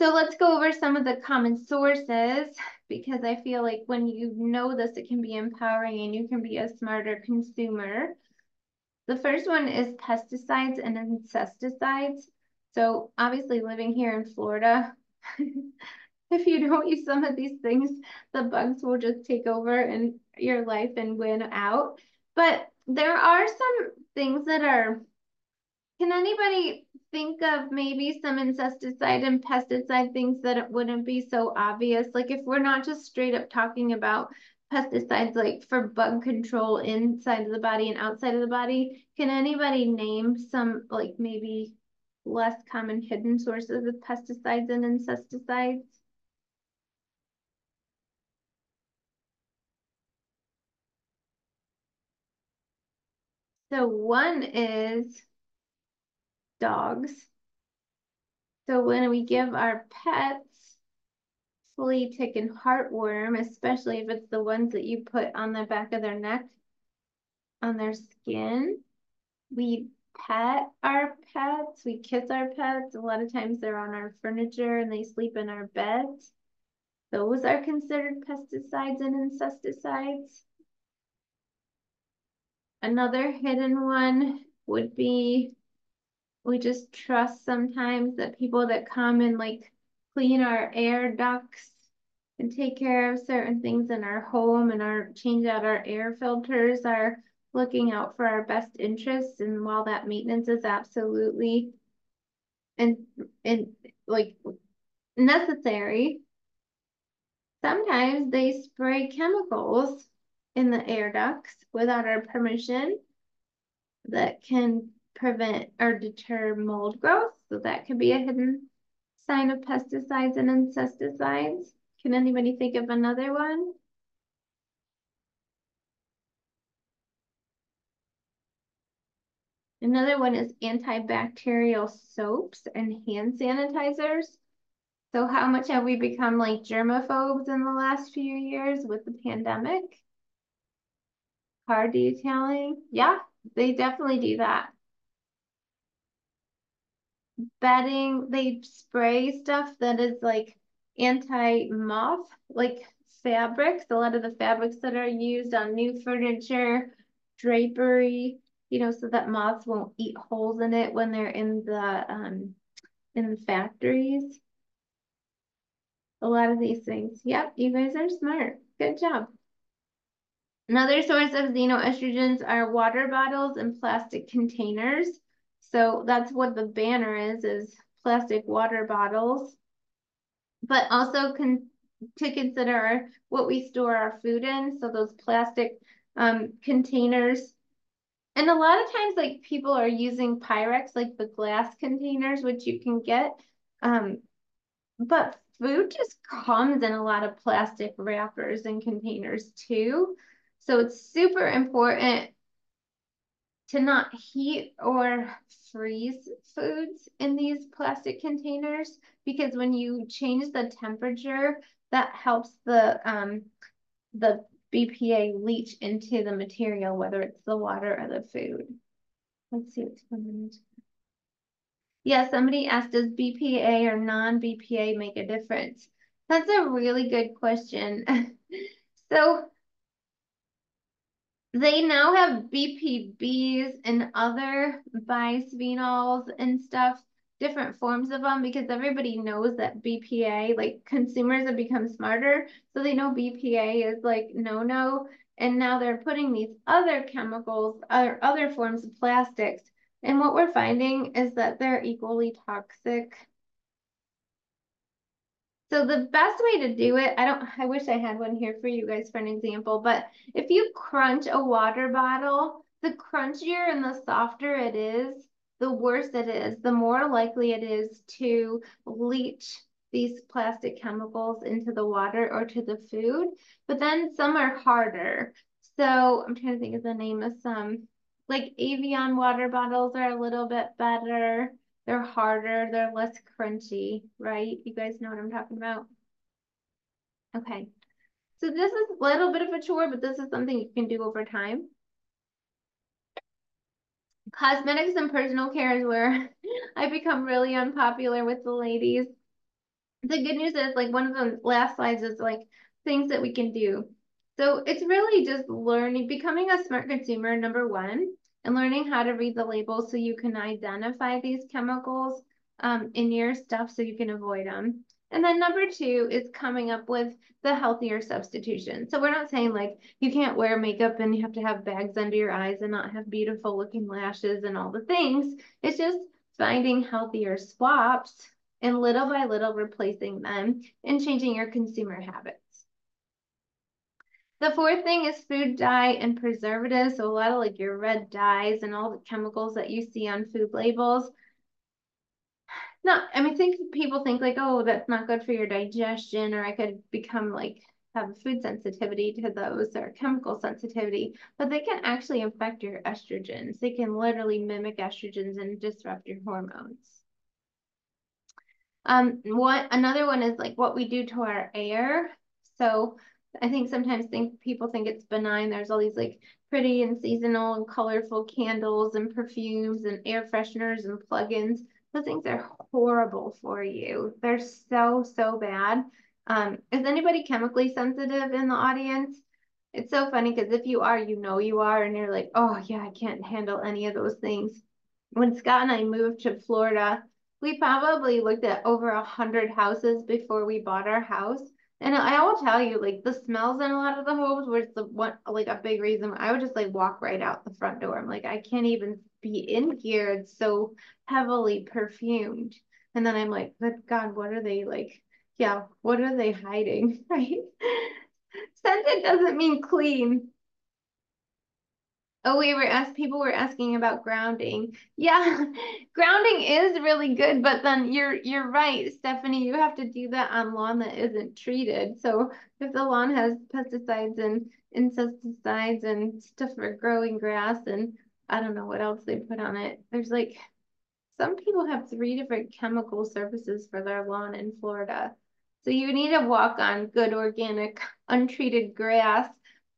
So let's go over some of the common sources because I feel like when you know this, it can be empowering and you can be a smarter consumer. The first one is pesticides and insecticides. So obviously living here in Florida, if you don't use some of these things, the bugs will just take over in your life and win out. But there are some things that are, can anybody think of maybe some insecticide and pesticide things that it wouldn't be so obvious. Like if we're not just straight up talking about pesticides like for bug control inside of the body and outside of the body, can anybody name some like maybe less common hidden sources of pesticides and insecticides? So one is dogs. So when we give our pets flea, tick, and heartworm, especially if it's the ones that you put on the back of their neck, on their skin, we pet our pets, we kiss our pets. A lot of times they're on our furniture and they sleep in our beds. Those are considered pesticides and insecticides. Another hidden one would be we just trust sometimes that people that come and like clean our air ducts and take care of certain things in our home and our change out our air filters are looking out for our best interests. And while that maintenance is absolutely and and like necessary sometimes they spray chemicals in the air ducts without our permission that can prevent or deter mold growth. So that could be a hidden sign of pesticides and insecticides. Can anybody think of another one? Another one is antibacterial soaps and hand sanitizers. So how much have we become like germaphobes in the last few years with the pandemic? Car detailing. Yeah, they definitely do that bedding, they spray stuff that is like anti-moth, like fabrics. A lot of the fabrics that are used on new furniture, drapery, you know, so that moths won't eat holes in it when they're in the um in the factories. A lot of these things. Yep, you guys are smart. Good job. Another source of xenoestrogens are water bottles and plastic containers. So that's what the banner is, is plastic water bottles. But also con to consider what we store our food in. So those plastic um, containers. And a lot of times like people are using Pyrex, like the glass containers, which you can get. Um, but food just comes in a lot of plastic wrappers and containers too. So it's super important to not heat or freeze foods in these plastic containers because when you change the temperature, that helps the um, the BPA leach into the material, whether it's the water or the food. Let's see what's coming. In. Yeah, somebody asked, does BPA or non-BPA make a difference? That's a really good question. so they now have BPBs and other bisphenols and stuff, different forms of them because everybody knows that BPA, like consumers have become smarter. So they know BPA is like no-no. And now they're putting these other chemicals or other forms of plastics. And what we're finding is that they're equally toxic so the best way to do it, I don't, I wish I had one here for you guys for an example, but if you crunch a water bottle, the crunchier and the softer it is, the worse it is, the more likely it is to leach these plastic chemicals into the water or to the food. But then some are harder. So I'm trying to think of the name of some, like Evian water bottles are a little bit better. They're harder, they're less crunchy, right? You guys know what I'm talking about? Okay. So this is a little bit of a chore, but this is something you can do over time. Cosmetics and personal care is where I become really unpopular with the ladies. The good news is like one of the last slides is like things that we can do. So it's really just learning, becoming a smart consumer, number one and learning how to read the labels so you can identify these chemicals um, in your stuff so you can avoid them. And then number two is coming up with the healthier substitution. So we're not saying like you can't wear makeup and you have to have bags under your eyes and not have beautiful looking lashes and all the things. It's just finding healthier swaps and little by little replacing them and changing your consumer habits. The fourth thing is food dye and preservatives. So a lot of like your red dyes and all the chemicals that you see on food labels. Not, I mean, think people think like, oh, that's not good for your digestion, or I could become like have food sensitivity to those or chemical sensitivity, but they can actually affect your estrogens. They can literally mimic estrogens and disrupt your hormones. Um, what another one is like what we do to our air. So I think sometimes think people think it's benign. There's all these like pretty and seasonal and colorful candles and perfumes and air fresheners and plugins. Those things are horrible for you. They're so, so bad. Um, is anybody chemically sensitive in the audience? It's so funny because if you are, you know you are, and you're like, oh yeah, I can't handle any of those things. When Scott and I moved to Florida, we probably looked at over a hundred houses before we bought our house and I will tell you, like the smells in a lot of the homes was the one like a big reason. I would just like walk right out the front door. I'm like, I can't even be in here. It's so heavily perfumed. And then I'm like, but God, what are they like? Yeah, what are they hiding? Right? Scented doesn't mean clean. Oh, we were asked, people were asking about grounding. Yeah, grounding is really good, but then you're you're right, Stephanie, you have to do that on lawn that isn't treated. So if the lawn has pesticides and insecticides and stuff for growing grass and I don't know what else they put on it. There's like some people have three different chemical surfaces for their lawn in Florida. So you need to walk on good organic untreated grass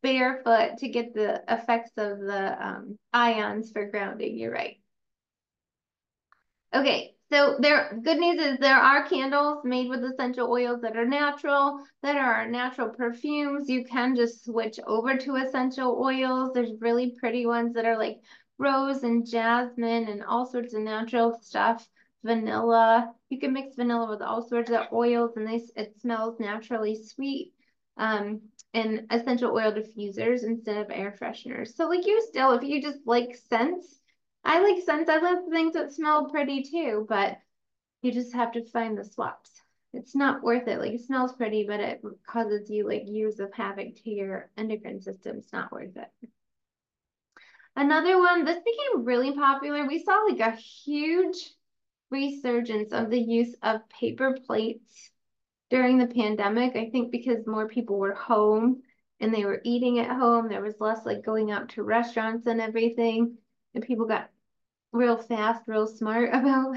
barefoot to get the effects of the um, ions for grounding. You're right. Okay, so there good news is there are candles made with essential oils that are natural, that are natural perfumes. You can just switch over to essential oils. There's really pretty ones that are like rose and jasmine and all sorts of natural stuff, vanilla. You can mix vanilla with all sorts of oils and they, it smells naturally sweet. Um, and essential oil diffusers instead of air fresheners. So like you still, if you just like scents, I like scents. I love things that smell pretty too, but you just have to find the swaps. It's not worth it. Like it smells pretty, but it causes you like years of havoc to your endocrine system. It's not worth it. Another one, this became really popular. We saw like a huge resurgence of the use of paper plates during the pandemic. I think because more people were home and they were eating at home, there was less like going out to restaurants and everything. And people got real fast, real smart about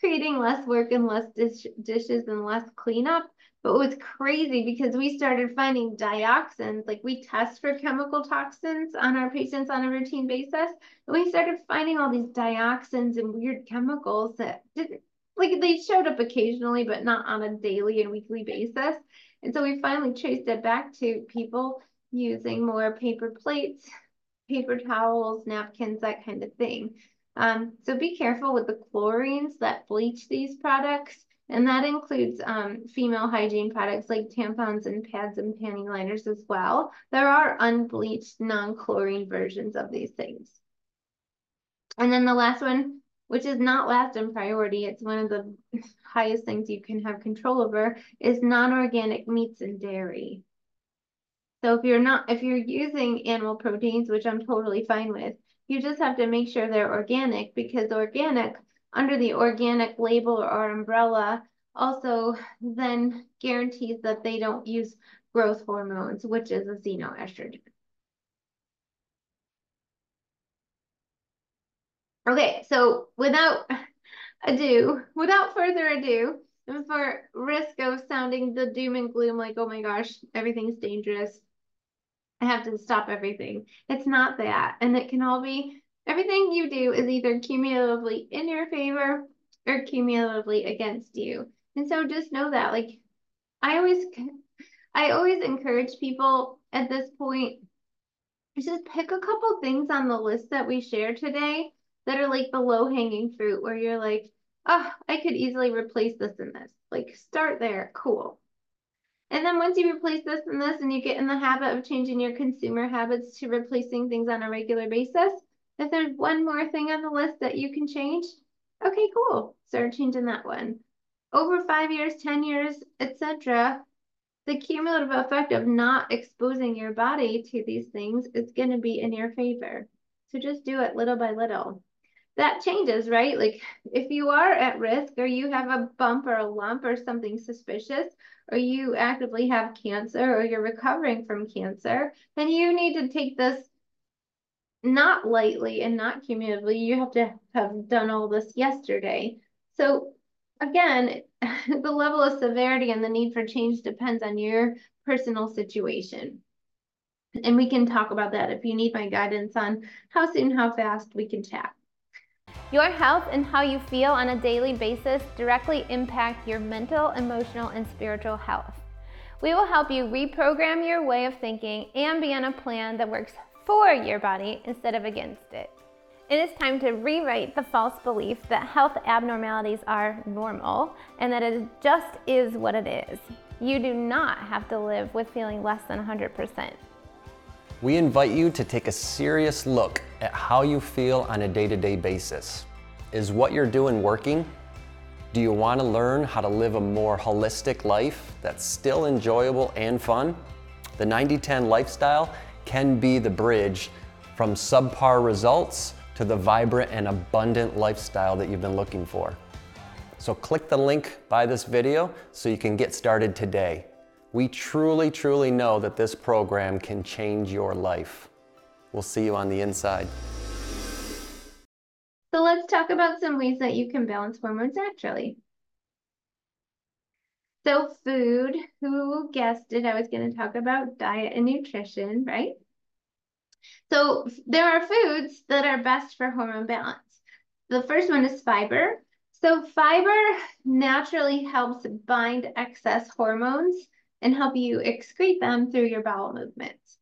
creating less work and less dish dishes and less cleanup. But it was crazy because we started finding dioxins, like we test for chemical toxins on our patients on a routine basis. And we started finding all these dioxins and weird chemicals that didn't, like they showed up occasionally, but not on a daily and weekly basis. And so we finally traced it back to people using more paper plates, paper towels, napkins, that kind of thing. Um, so be careful with the chlorines that bleach these products. And that includes um, female hygiene products like tampons and pads and panty liners as well. There are unbleached non-chlorine versions of these things. And then the last one, which is not last in priority, it's one of the highest things you can have control over, is non-organic meats and dairy. So if you're not, if you're using animal proteins, which I'm totally fine with, you just have to make sure they're organic because organic under the organic label or umbrella also then guarantees that they don't use growth hormones, which is a xenoestrogen. Okay, so without ado, without further ado, and for risk of sounding the doom and gloom like, oh my gosh, everything's dangerous, I have to stop everything. It's not that. And it can all be everything you do is either cumulatively in your favor or cumulatively against you. And so just know that like I always I always encourage people at this point to just pick a couple things on the list that we share today that are like the low hanging fruit where you're like, oh, I could easily replace this and this. Like start there. Cool. And then once you replace this and this and you get in the habit of changing your consumer habits to replacing things on a regular basis, if there's one more thing on the list that you can change, okay, cool. Start changing that one. Over five years, 10 years, etc., the cumulative effect of not exposing your body to these things is going to be in your favor. So just do it little by little. That changes, right? Like if you are at risk or you have a bump or a lump or something suspicious, or you actively have cancer or you're recovering from cancer, then you need to take this not lightly and not cumulatively. You have to have done all this yesterday. So again, the level of severity and the need for change depends on your personal situation. And we can talk about that if you need my guidance on how soon, how fast we can chat. Your health and how you feel on a daily basis directly impact your mental, emotional, and spiritual health. We will help you reprogram your way of thinking and be on a plan that works for your body instead of against it. It is time to rewrite the false belief that health abnormalities are normal and that it just is what it is. You do not have to live with feeling less than 100%. We invite you to take a serious look at how you feel on a day to day basis. Is what you're doing working? Do you want to learn how to live a more holistic life that's still enjoyable and fun? The 90 10 lifestyle can be the bridge from subpar results to the vibrant and abundant lifestyle that you've been looking for. So, click the link by this video so you can get started today. We truly, truly know that this program can change your life. We'll see you on the inside. So let's talk about some ways that you can balance hormones naturally. So food, who guessed it? I was going to talk about diet and nutrition, right? So there are foods that are best for hormone balance. The first one is fiber. So fiber naturally helps bind excess hormones and help you excrete them through your bowel movements.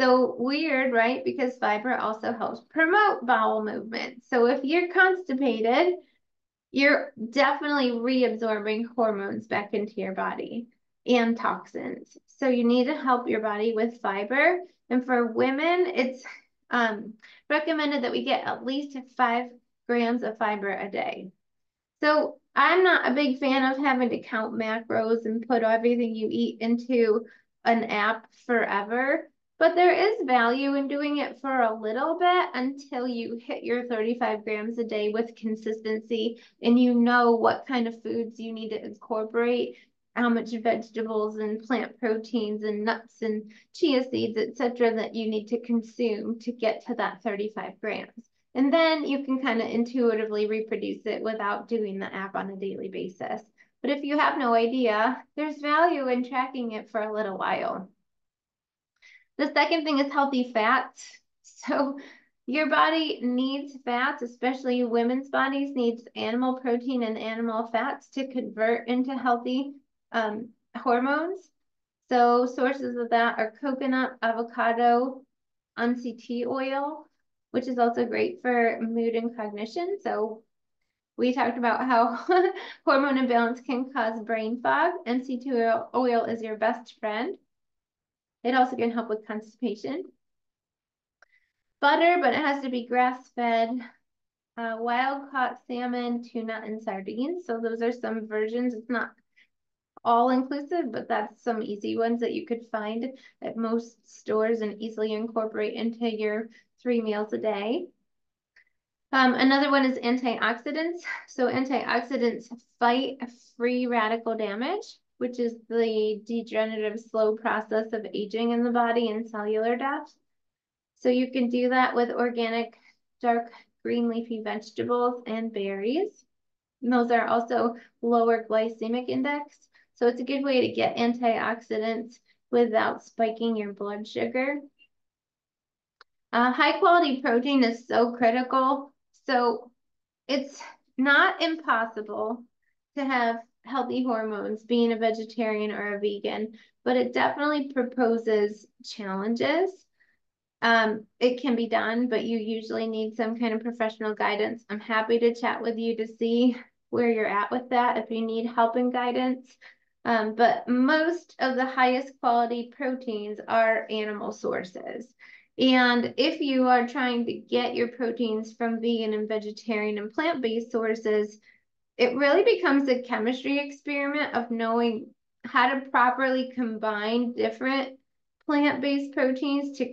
So weird, right? Because fiber also helps promote bowel movement. So if you're constipated, you're definitely reabsorbing hormones back into your body and toxins. So you need to help your body with fiber. And for women, it's um, recommended that we get at least five grams of fiber a day. So I'm not a big fan of having to count macros and put everything you eat into an app forever. But there is value in doing it for a little bit until you hit your 35 grams a day with consistency and you know what kind of foods you need to incorporate, how much vegetables and plant proteins and nuts and chia seeds, etc., that you need to consume to get to that 35 grams. And then you can kind of intuitively reproduce it without doing the app on a daily basis. But if you have no idea, there's value in tracking it for a little while. The second thing is healthy fats. So your body needs fats, especially women's bodies needs animal protein and animal fats to convert into healthy um, hormones. So sources of that are coconut, avocado, MCT oil, which is also great for mood and cognition. So we talked about how hormone imbalance can cause brain fog. MCT oil is your best friend. It also can help with constipation. Butter, but it has to be grass-fed. Uh, wild-caught salmon, tuna, and sardines. So those are some versions. It's not all inclusive, but that's some easy ones that you could find at most stores and easily incorporate into your three meals a day. Um, another one is antioxidants. So antioxidants fight free radical damage which is the degenerative slow process of aging in the body and cellular death. So you can do that with organic dark green leafy vegetables and berries. And those are also lower glycemic index. So it's a good way to get antioxidants without spiking your blood sugar. Uh, high quality protein is so critical. So it's not impossible to have healthy hormones being a vegetarian or a vegan, but it definitely proposes challenges. Um, it can be done, but you usually need some kind of professional guidance. I'm happy to chat with you to see where you're at with that if you need help and guidance. Um, but most of the highest quality proteins are animal sources. And if you are trying to get your proteins from vegan and vegetarian and plant-based sources, it really becomes a chemistry experiment of knowing how to properly combine different plant-based proteins to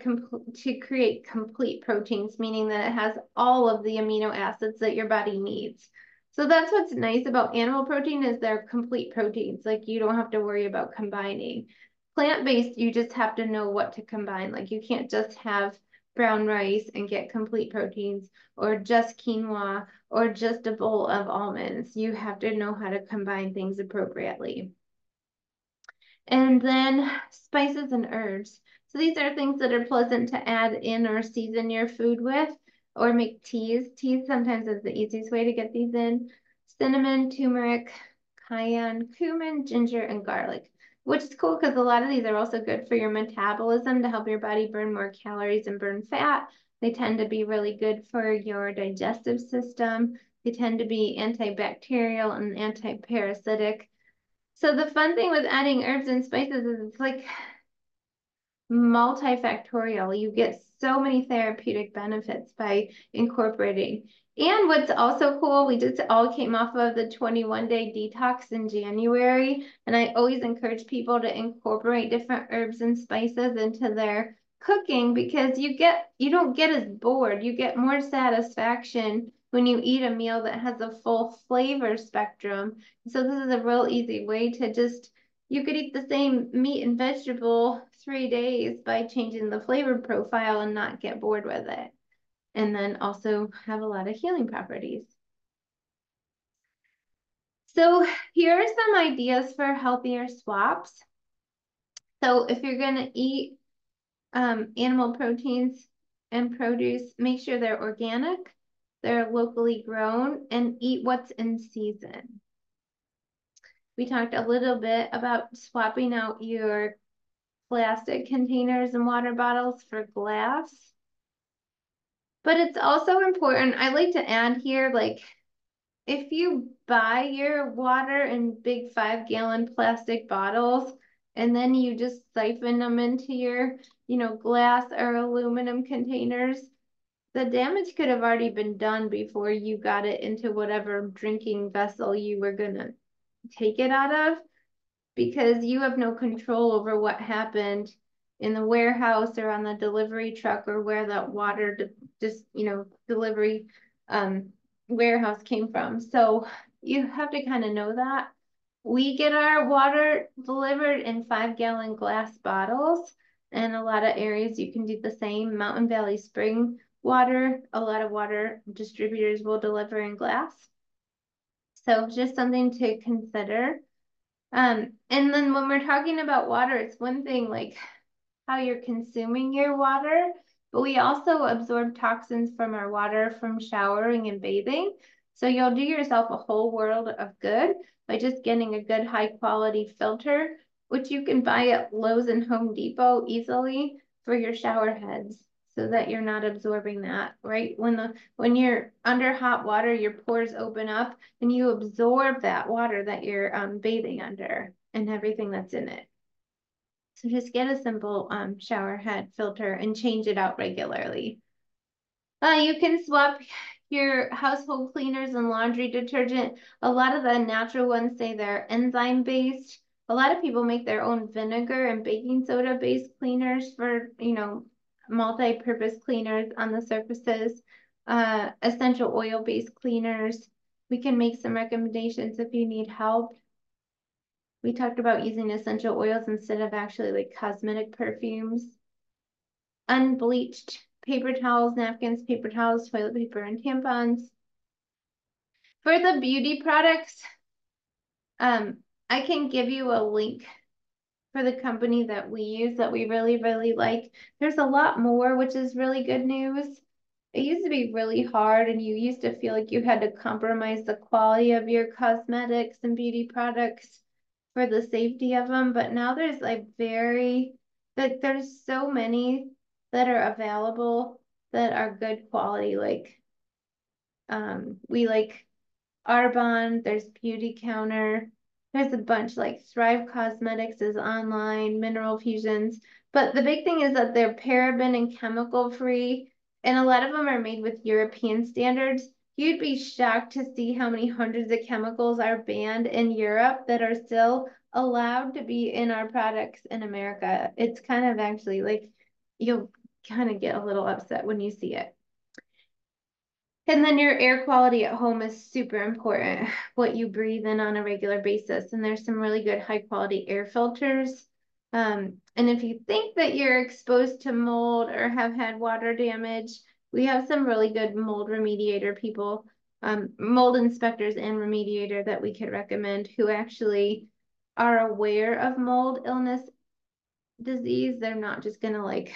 to create complete proteins, meaning that it has all of the amino acids that your body needs. So that's what's nice about animal protein is they're complete proteins. Like you don't have to worry about combining. Plant-based, you just have to know what to combine. Like you can't just have brown rice and get complete proteins or just quinoa or just a bowl of almonds. You have to know how to combine things appropriately. And then spices and herbs. So these are things that are pleasant to add in or season your food with or make teas. Teas sometimes is the easiest way to get these in. Cinnamon, turmeric, cayenne, cumin, ginger, and garlic which is cool because a lot of these are also good for your metabolism to help your body burn more calories and burn fat. They tend to be really good for your digestive system. They tend to be antibacterial and antiparasitic. So the fun thing with adding herbs and spices is it's like multifactorial. You get so many therapeutic benefits by incorporating. And what's also cool, we just all came off of the 21 day detox in January. And I always encourage people to incorporate different herbs and spices into their cooking because you get you don't get as bored. You get more satisfaction when you eat a meal that has a full flavor spectrum. So this is a real easy way to just you could eat the same meat and vegetable three days by changing the flavor profile and not get bored with it. And then also have a lot of healing properties. So here are some ideas for healthier swaps. So if you're going to eat um, animal proteins and produce, make sure they're organic, they're locally grown, and eat what's in season. We talked a little bit about swapping out your plastic containers and water bottles for glass. But it's also important, I like to add here, like, if you buy your water in big five gallon plastic bottles and then you just siphon them into your, you know, glass or aluminum containers, the damage could have already been done before you got it into whatever drinking vessel you were going to take it out of because you have no control over what happened in the warehouse or on the delivery truck or where that water just you know delivery um, warehouse came from. So you have to kind of know that. We get our water delivered in five gallon glass bottles and a lot of areas you can do the same. Mountain valley spring water a lot of water distributors will deliver in glass. So just something to consider um, and then when we're talking about water, it's one thing like how you're consuming your water, but we also absorb toxins from our water from showering and bathing. So you'll do yourself a whole world of good by just getting a good high quality filter, which you can buy at Lowe's and Home Depot easily for your shower heads so that you're not absorbing that, right? When the when you're under hot water, your pores open up and you absorb that water that you're um, bathing under and everything that's in it. So just get a simple um, shower head filter and change it out regularly. Uh, you can swap your household cleaners and laundry detergent. A lot of the natural ones say they're enzyme based. A lot of people make their own vinegar and baking soda based cleaners for, you know, multi-purpose cleaners on the surfaces, uh, essential oil-based cleaners. We can make some recommendations if you need help. We talked about using essential oils instead of actually like cosmetic perfumes. Unbleached paper towels, napkins, paper towels, toilet paper, and tampons. For the beauty products, um, I can give you a link for the company that we use that we really, really like. There's a lot more, which is really good news. It used to be really hard and you used to feel like you had to compromise the quality of your cosmetics and beauty products for the safety of them. But now there's like very, like there's so many that are available that are good quality. Like, um, we like Arbonne, there's Beautycounter, there's a bunch like Thrive Cosmetics is online, Mineral Fusions. But the big thing is that they're paraben and chemical free. And a lot of them are made with European standards. You'd be shocked to see how many hundreds of chemicals are banned in Europe that are still allowed to be in our products in America. It's kind of actually like you'll kind of get a little upset when you see it. And then your air quality at home is super important, what you breathe in on a regular basis. And there's some really good high quality air filters. Um, and if you think that you're exposed to mold or have had water damage, we have some really good mold remediator people, um, mold inspectors and remediator that we could recommend who actually are aware of mold illness disease. They're not just going to like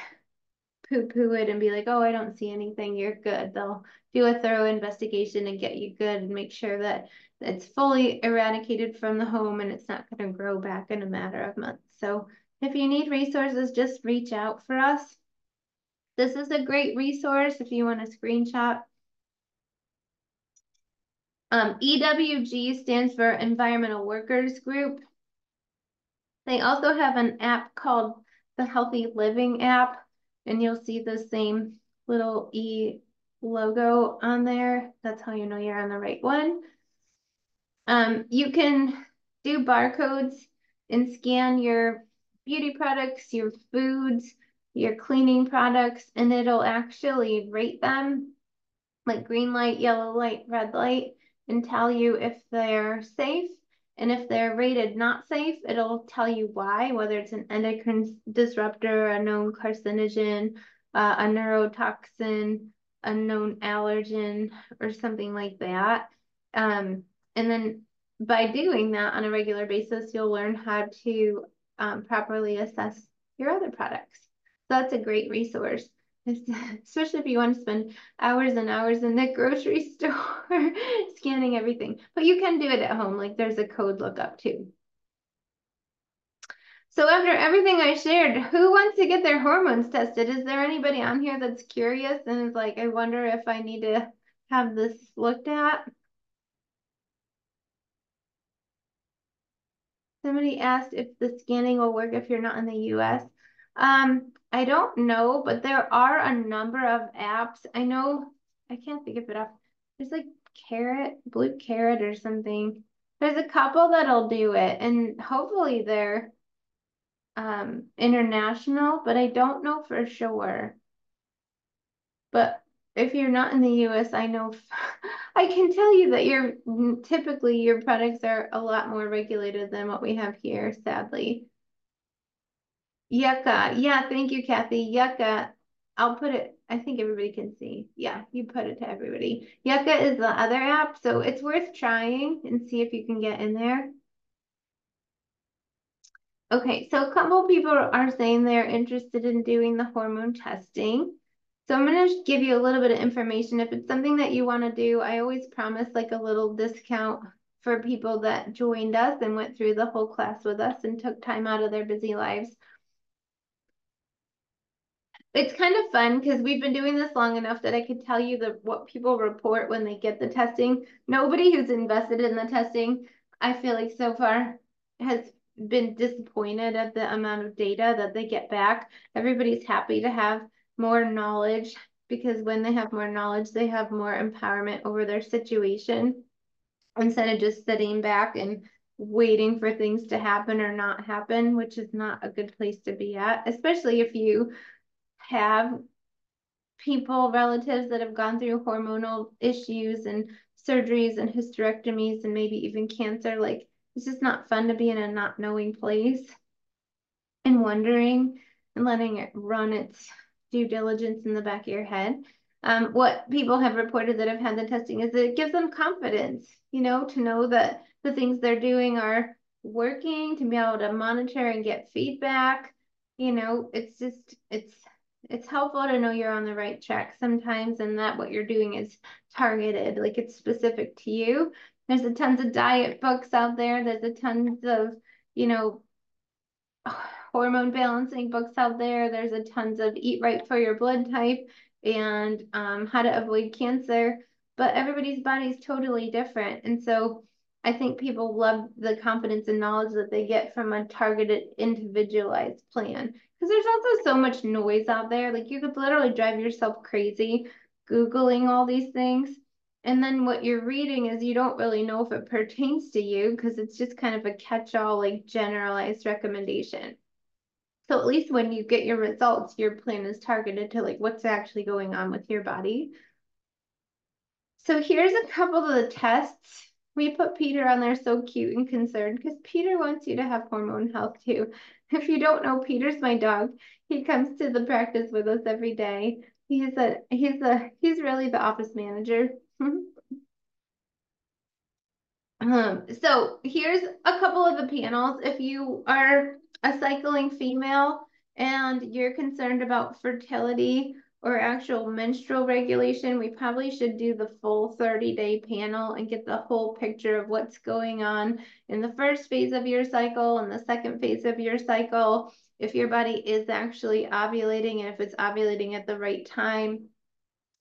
poo poo it and be like, oh, I don't see anything, you're good. They'll do a thorough investigation and get you good and make sure that it's fully eradicated from the home and it's not going to grow back in a matter of months. So if you need resources, just reach out for us. This is a great resource if you want a screenshot. Um, EWG stands for Environmental Workers Group. They also have an app called the Healthy Living app and you'll see the same little E logo on there. That's how you know you're on the right one. Um, you can do barcodes and scan your beauty products, your foods, your cleaning products, and it'll actually rate them like green light, yellow light, red light, and tell you if they're safe and if they're rated not safe, it'll tell you why, whether it's an endocrine disruptor, a known carcinogen, uh, a neurotoxin, a known allergen, or something like that. Um, and then by doing that on a regular basis, you'll learn how to um, properly assess your other products. So that's a great resource. especially if you want to spend hours and hours in the grocery store scanning everything. But you can do it at home. Like there's a code lookup too. So after everything I shared, who wants to get their hormones tested? Is there anybody on here that's curious and is like, I wonder if I need to have this looked at? Somebody asked if the scanning will work if you're not in the US. Um, I don't know, but there are a number of apps. I know, I can't think of it off. There's like Carrot, Blue Carrot or something. There's a couple that'll do it, and hopefully they're um, international, but I don't know for sure. But if you're not in the US, I know I can tell you that you're typically your products are a lot more regulated than what we have here, sadly. Yuka. Yeah, thank you, Kathy. Yuka. I'll put it, I think everybody can see. Yeah, you put it to everybody. Yuka is the other app, so it's worth trying and see if you can get in there. Okay, so a couple people are saying they're interested in doing the hormone testing. So I'm going to give you a little bit of information. If it's something that you want to do, I always promise like a little discount for people that joined us and went through the whole class with us and took time out of their busy lives. It's kind of fun because we've been doing this long enough that I could tell you the what people report when they get the testing. Nobody who's invested in the testing, I feel like so far has been disappointed at the amount of data that they get back. Everybody's happy to have more knowledge because when they have more knowledge, they have more empowerment over their situation instead of just sitting back and waiting for things to happen or not happen, which is not a good place to be at, especially if you have people, relatives that have gone through hormonal issues and surgeries and hysterectomies and maybe even cancer. Like it's just not fun to be in a not knowing place and wondering and letting it run its due diligence in the back of your head. Um, what people have reported that have had the testing is that it gives them confidence, you know, to know that the things they're doing are working, to be able to monitor and get feedback. You know, it's just, it's, it's helpful to know you're on the right track sometimes and that what you're doing is targeted, like it's specific to you. There's a tons of diet books out there. There's a tons of, you know, hormone balancing books out there. There's a tons of eat right for your blood type and um, how to avoid cancer. But everybody's body is totally different. And so I think people love the confidence and knowledge that they get from a targeted, individualized plan. Because there's also so much noise out there. Like you could literally drive yourself crazy Googling all these things. And then what you're reading is you don't really know if it pertains to you because it's just kind of a catch all, like generalized recommendation. So at least when you get your results, your plan is targeted to like what's actually going on with your body. So here's a couple of the tests. We put Peter on there so cute and concerned because Peter wants you to have hormone health too. If you don't know, Peter's my dog. He comes to the practice with us every day. He's a he's a he's really the office manager. um, so here's a couple of the panels. If you are a cycling female and you're concerned about fertility or actual menstrual regulation, we probably should do the full 30 day panel and get the whole picture of what's going on in the first phase of your cycle and the second phase of your cycle. If your body is actually ovulating and if it's ovulating at the right time,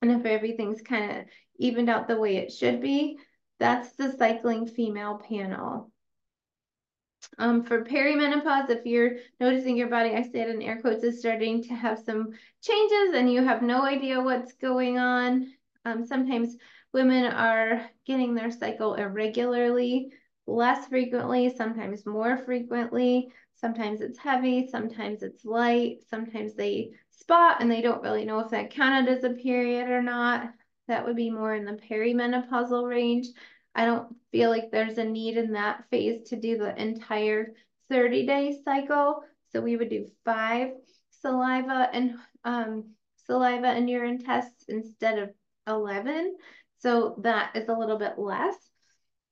and if everything's kind of evened out the way it should be, that's the cycling female panel. Um, for perimenopause, if you're noticing your body, I say it in air quotes, is starting to have some changes and you have no idea what's going on. Um, sometimes women are getting their cycle irregularly, less frequently, sometimes more frequently. Sometimes it's heavy, sometimes it's light, sometimes they spot and they don't really know if that counted as a period or not. That would be more in the perimenopausal range. I don't feel like there's a need in that phase to do the entire 30 day cycle. So we would do five saliva and um, saliva and urine tests instead of 11. So that is a little bit less.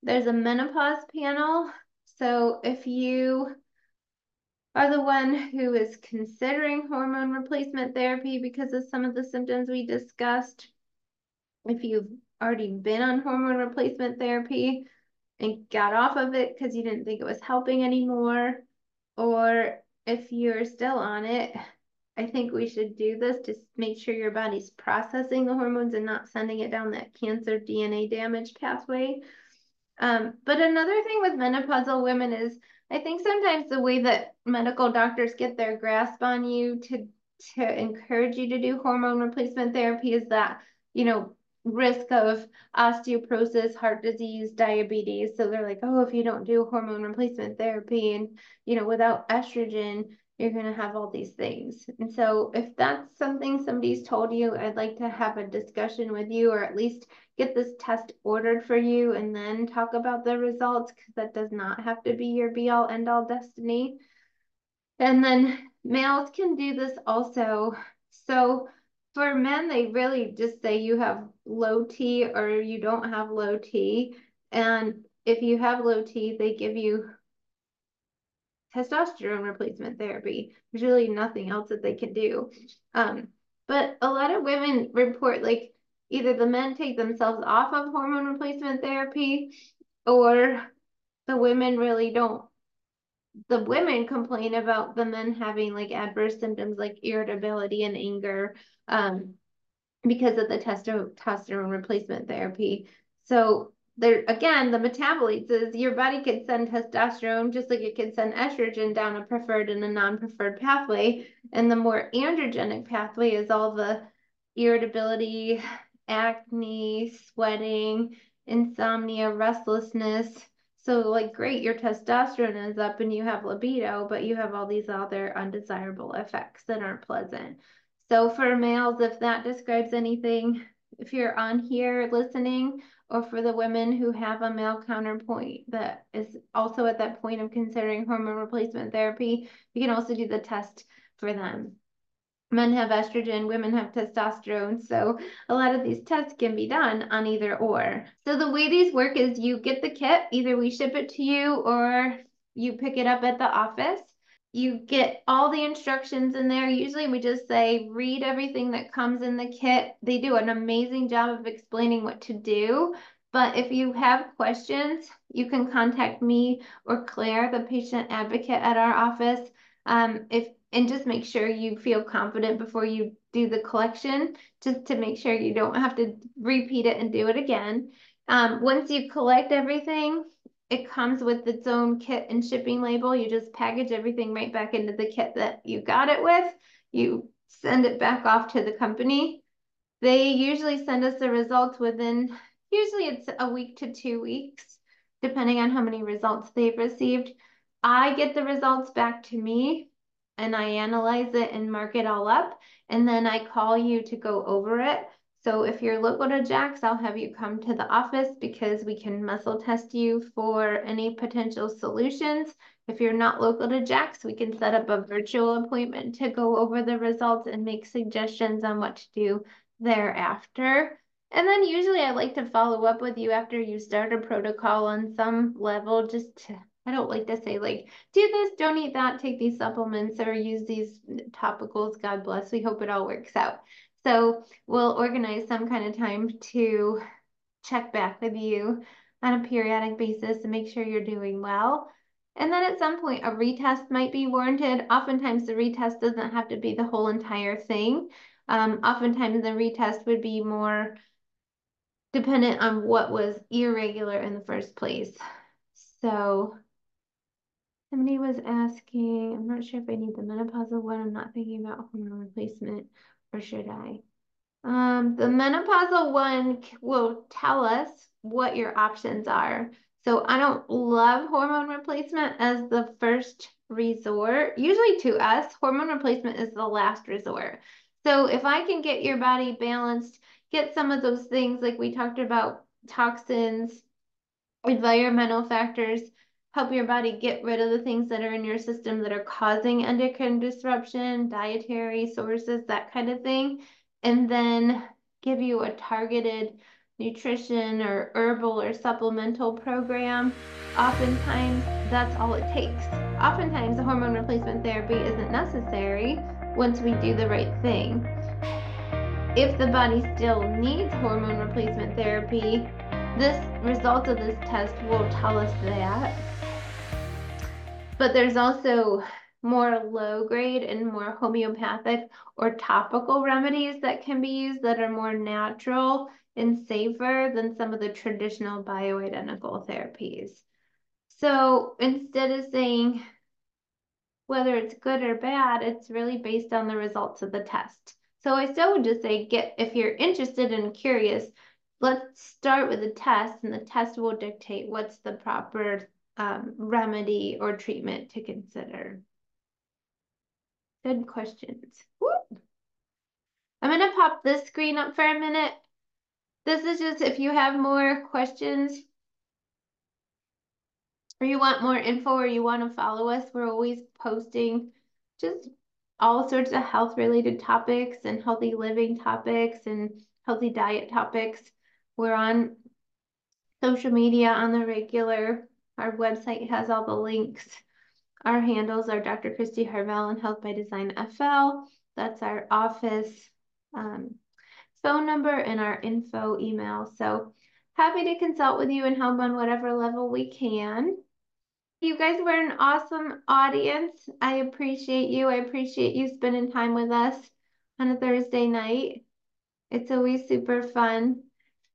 There's a menopause panel. So if you are the one who is considering hormone replacement therapy because of some of the symptoms we discussed, if you've already been on hormone replacement therapy and got off of it because you didn't think it was helping anymore, or if you're still on it, I think we should do this to make sure your body's processing the hormones and not sending it down that cancer DNA damage pathway. Um, but another thing with menopausal women is I think sometimes the way that medical doctors get their grasp on you to to encourage you to do hormone replacement therapy is that, you know, risk of osteoporosis, heart disease, diabetes. So they're like, oh, if you don't do hormone replacement therapy and, you know, without estrogen, you're going to have all these things. And so if that's something somebody's told you, I'd like to have a discussion with you or at least get this test ordered for you and then talk about the results because that does not have to be your be all end all destiny. And then males can do this also. So for men, they really just say you have low T or you don't have low T. And if you have low T, they give you testosterone replacement therapy. There's really nothing else that they can do. Um, but a lot of women report like either the men take themselves off of hormone replacement therapy or the women really don't the women complain about the men having like adverse symptoms like irritability and anger um, because of the testosterone replacement therapy. So there again, the metabolites is your body could send testosterone just like it could send estrogen down a preferred and a non-preferred pathway. And the more androgenic pathway is all the irritability, acne, sweating, insomnia, restlessness, so like great, your testosterone is up and you have libido, but you have all these other undesirable effects that aren't pleasant. So for males, if that describes anything, if you're on here listening, or for the women who have a male counterpoint that is also at that point of considering hormone replacement therapy, you can also do the test for them men have estrogen, women have testosterone. So a lot of these tests can be done on either or. So the way these work is you get the kit, either we ship it to you or you pick it up at the office. You get all the instructions in there. Usually we just say, read everything that comes in the kit. They do an amazing job of explaining what to do. But if you have questions, you can contact me or Claire, the patient advocate at our office. Um, if and just make sure you feel confident before you do the collection, just to make sure you don't have to repeat it and do it again. Um, once you collect everything, it comes with its own kit and shipping label. You just package everything right back into the kit that you got it with. You send it back off to the company. They usually send us the results within, usually it's a week to two weeks, depending on how many results they've received. I get the results back to me and I analyze it and mark it all up. And then I call you to go over it. So if you're local to Jax, I'll have you come to the office because we can muscle test you for any potential solutions. If you're not local to Jax, we can set up a virtual appointment to go over the results and make suggestions on what to do thereafter. And then usually I like to follow up with you after you start a protocol on some level just to I don't like to say like, do this, don't eat that, take these supplements or use these topicals. God bless. We hope it all works out. So we'll organize some kind of time to check back with you on a periodic basis to make sure you're doing well. And then at some point, a retest might be warranted. Oftentimes, the retest doesn't have to be the whole entire thing. Um, oftentimes, the retest would be more dependent on what was irregular in the first place. So Somebody was asking, I'm not sure if I need the menopausal one. I'm not thinking about hormone replacement, or should I? Um, the menopausal one will tell us what your options are. So I don't love hormone replacement as the first resort. Usually to us, hormone replacement is the last resort. So if I can get your body balanced, get some of those things like we talked about, toxins, environmental factors, help your body get rid of the things that are in your system that are causing endocrine disruption, dietary sources, that kind of thing, and then give you a targeted nutrition or herbal or supplemental program. Oftentimes, that's all it takes. Oftentimes, the hormone replacement therapy isn't necessary once we do the right thing. If the body still needs hormone replacement therapy, this result of this test will tell us that but there's also more low grade and more homeopathic or topical remedies that can be used that are more natural and safer than some of the traditional bioidentical therapies. So instead of saying whether it's good or bad, it's really based on the results of the test. So I still would just say get if you're interested and curious, let's start with a test and the test will dictate what's the proper um, remedy or treatment to consider. Good questions. Whoop. I'm going to pop this screen up for a minute. This is just if you have more questions or you want more info or you want to follow us, we're always posting just all sorts of health related topics and healthy living topics and healthy diet topics. We're on social media on the regular. Our website has all the links. Our handles are Dr. Kristy Harvell and Health by Design FL. That's our office um, phone number and our info email. So happy to consult with you and help on whatever level we can. You guys were an awesome audience. I appreciate you. I appreciate you spending time with us on a Thursday night. It's always super fun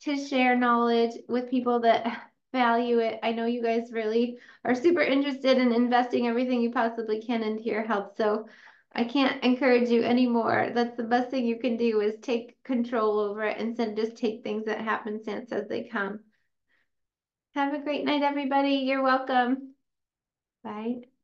to share knowledge with people that value it. I know you guys really are super interested in investing everything you possibly can into your health. So I can't encourage you anymore. That's the best thing you can do is take control over it instead of just take things that happen sense as they come. Have a great night, everybody. You're welcome. Bye.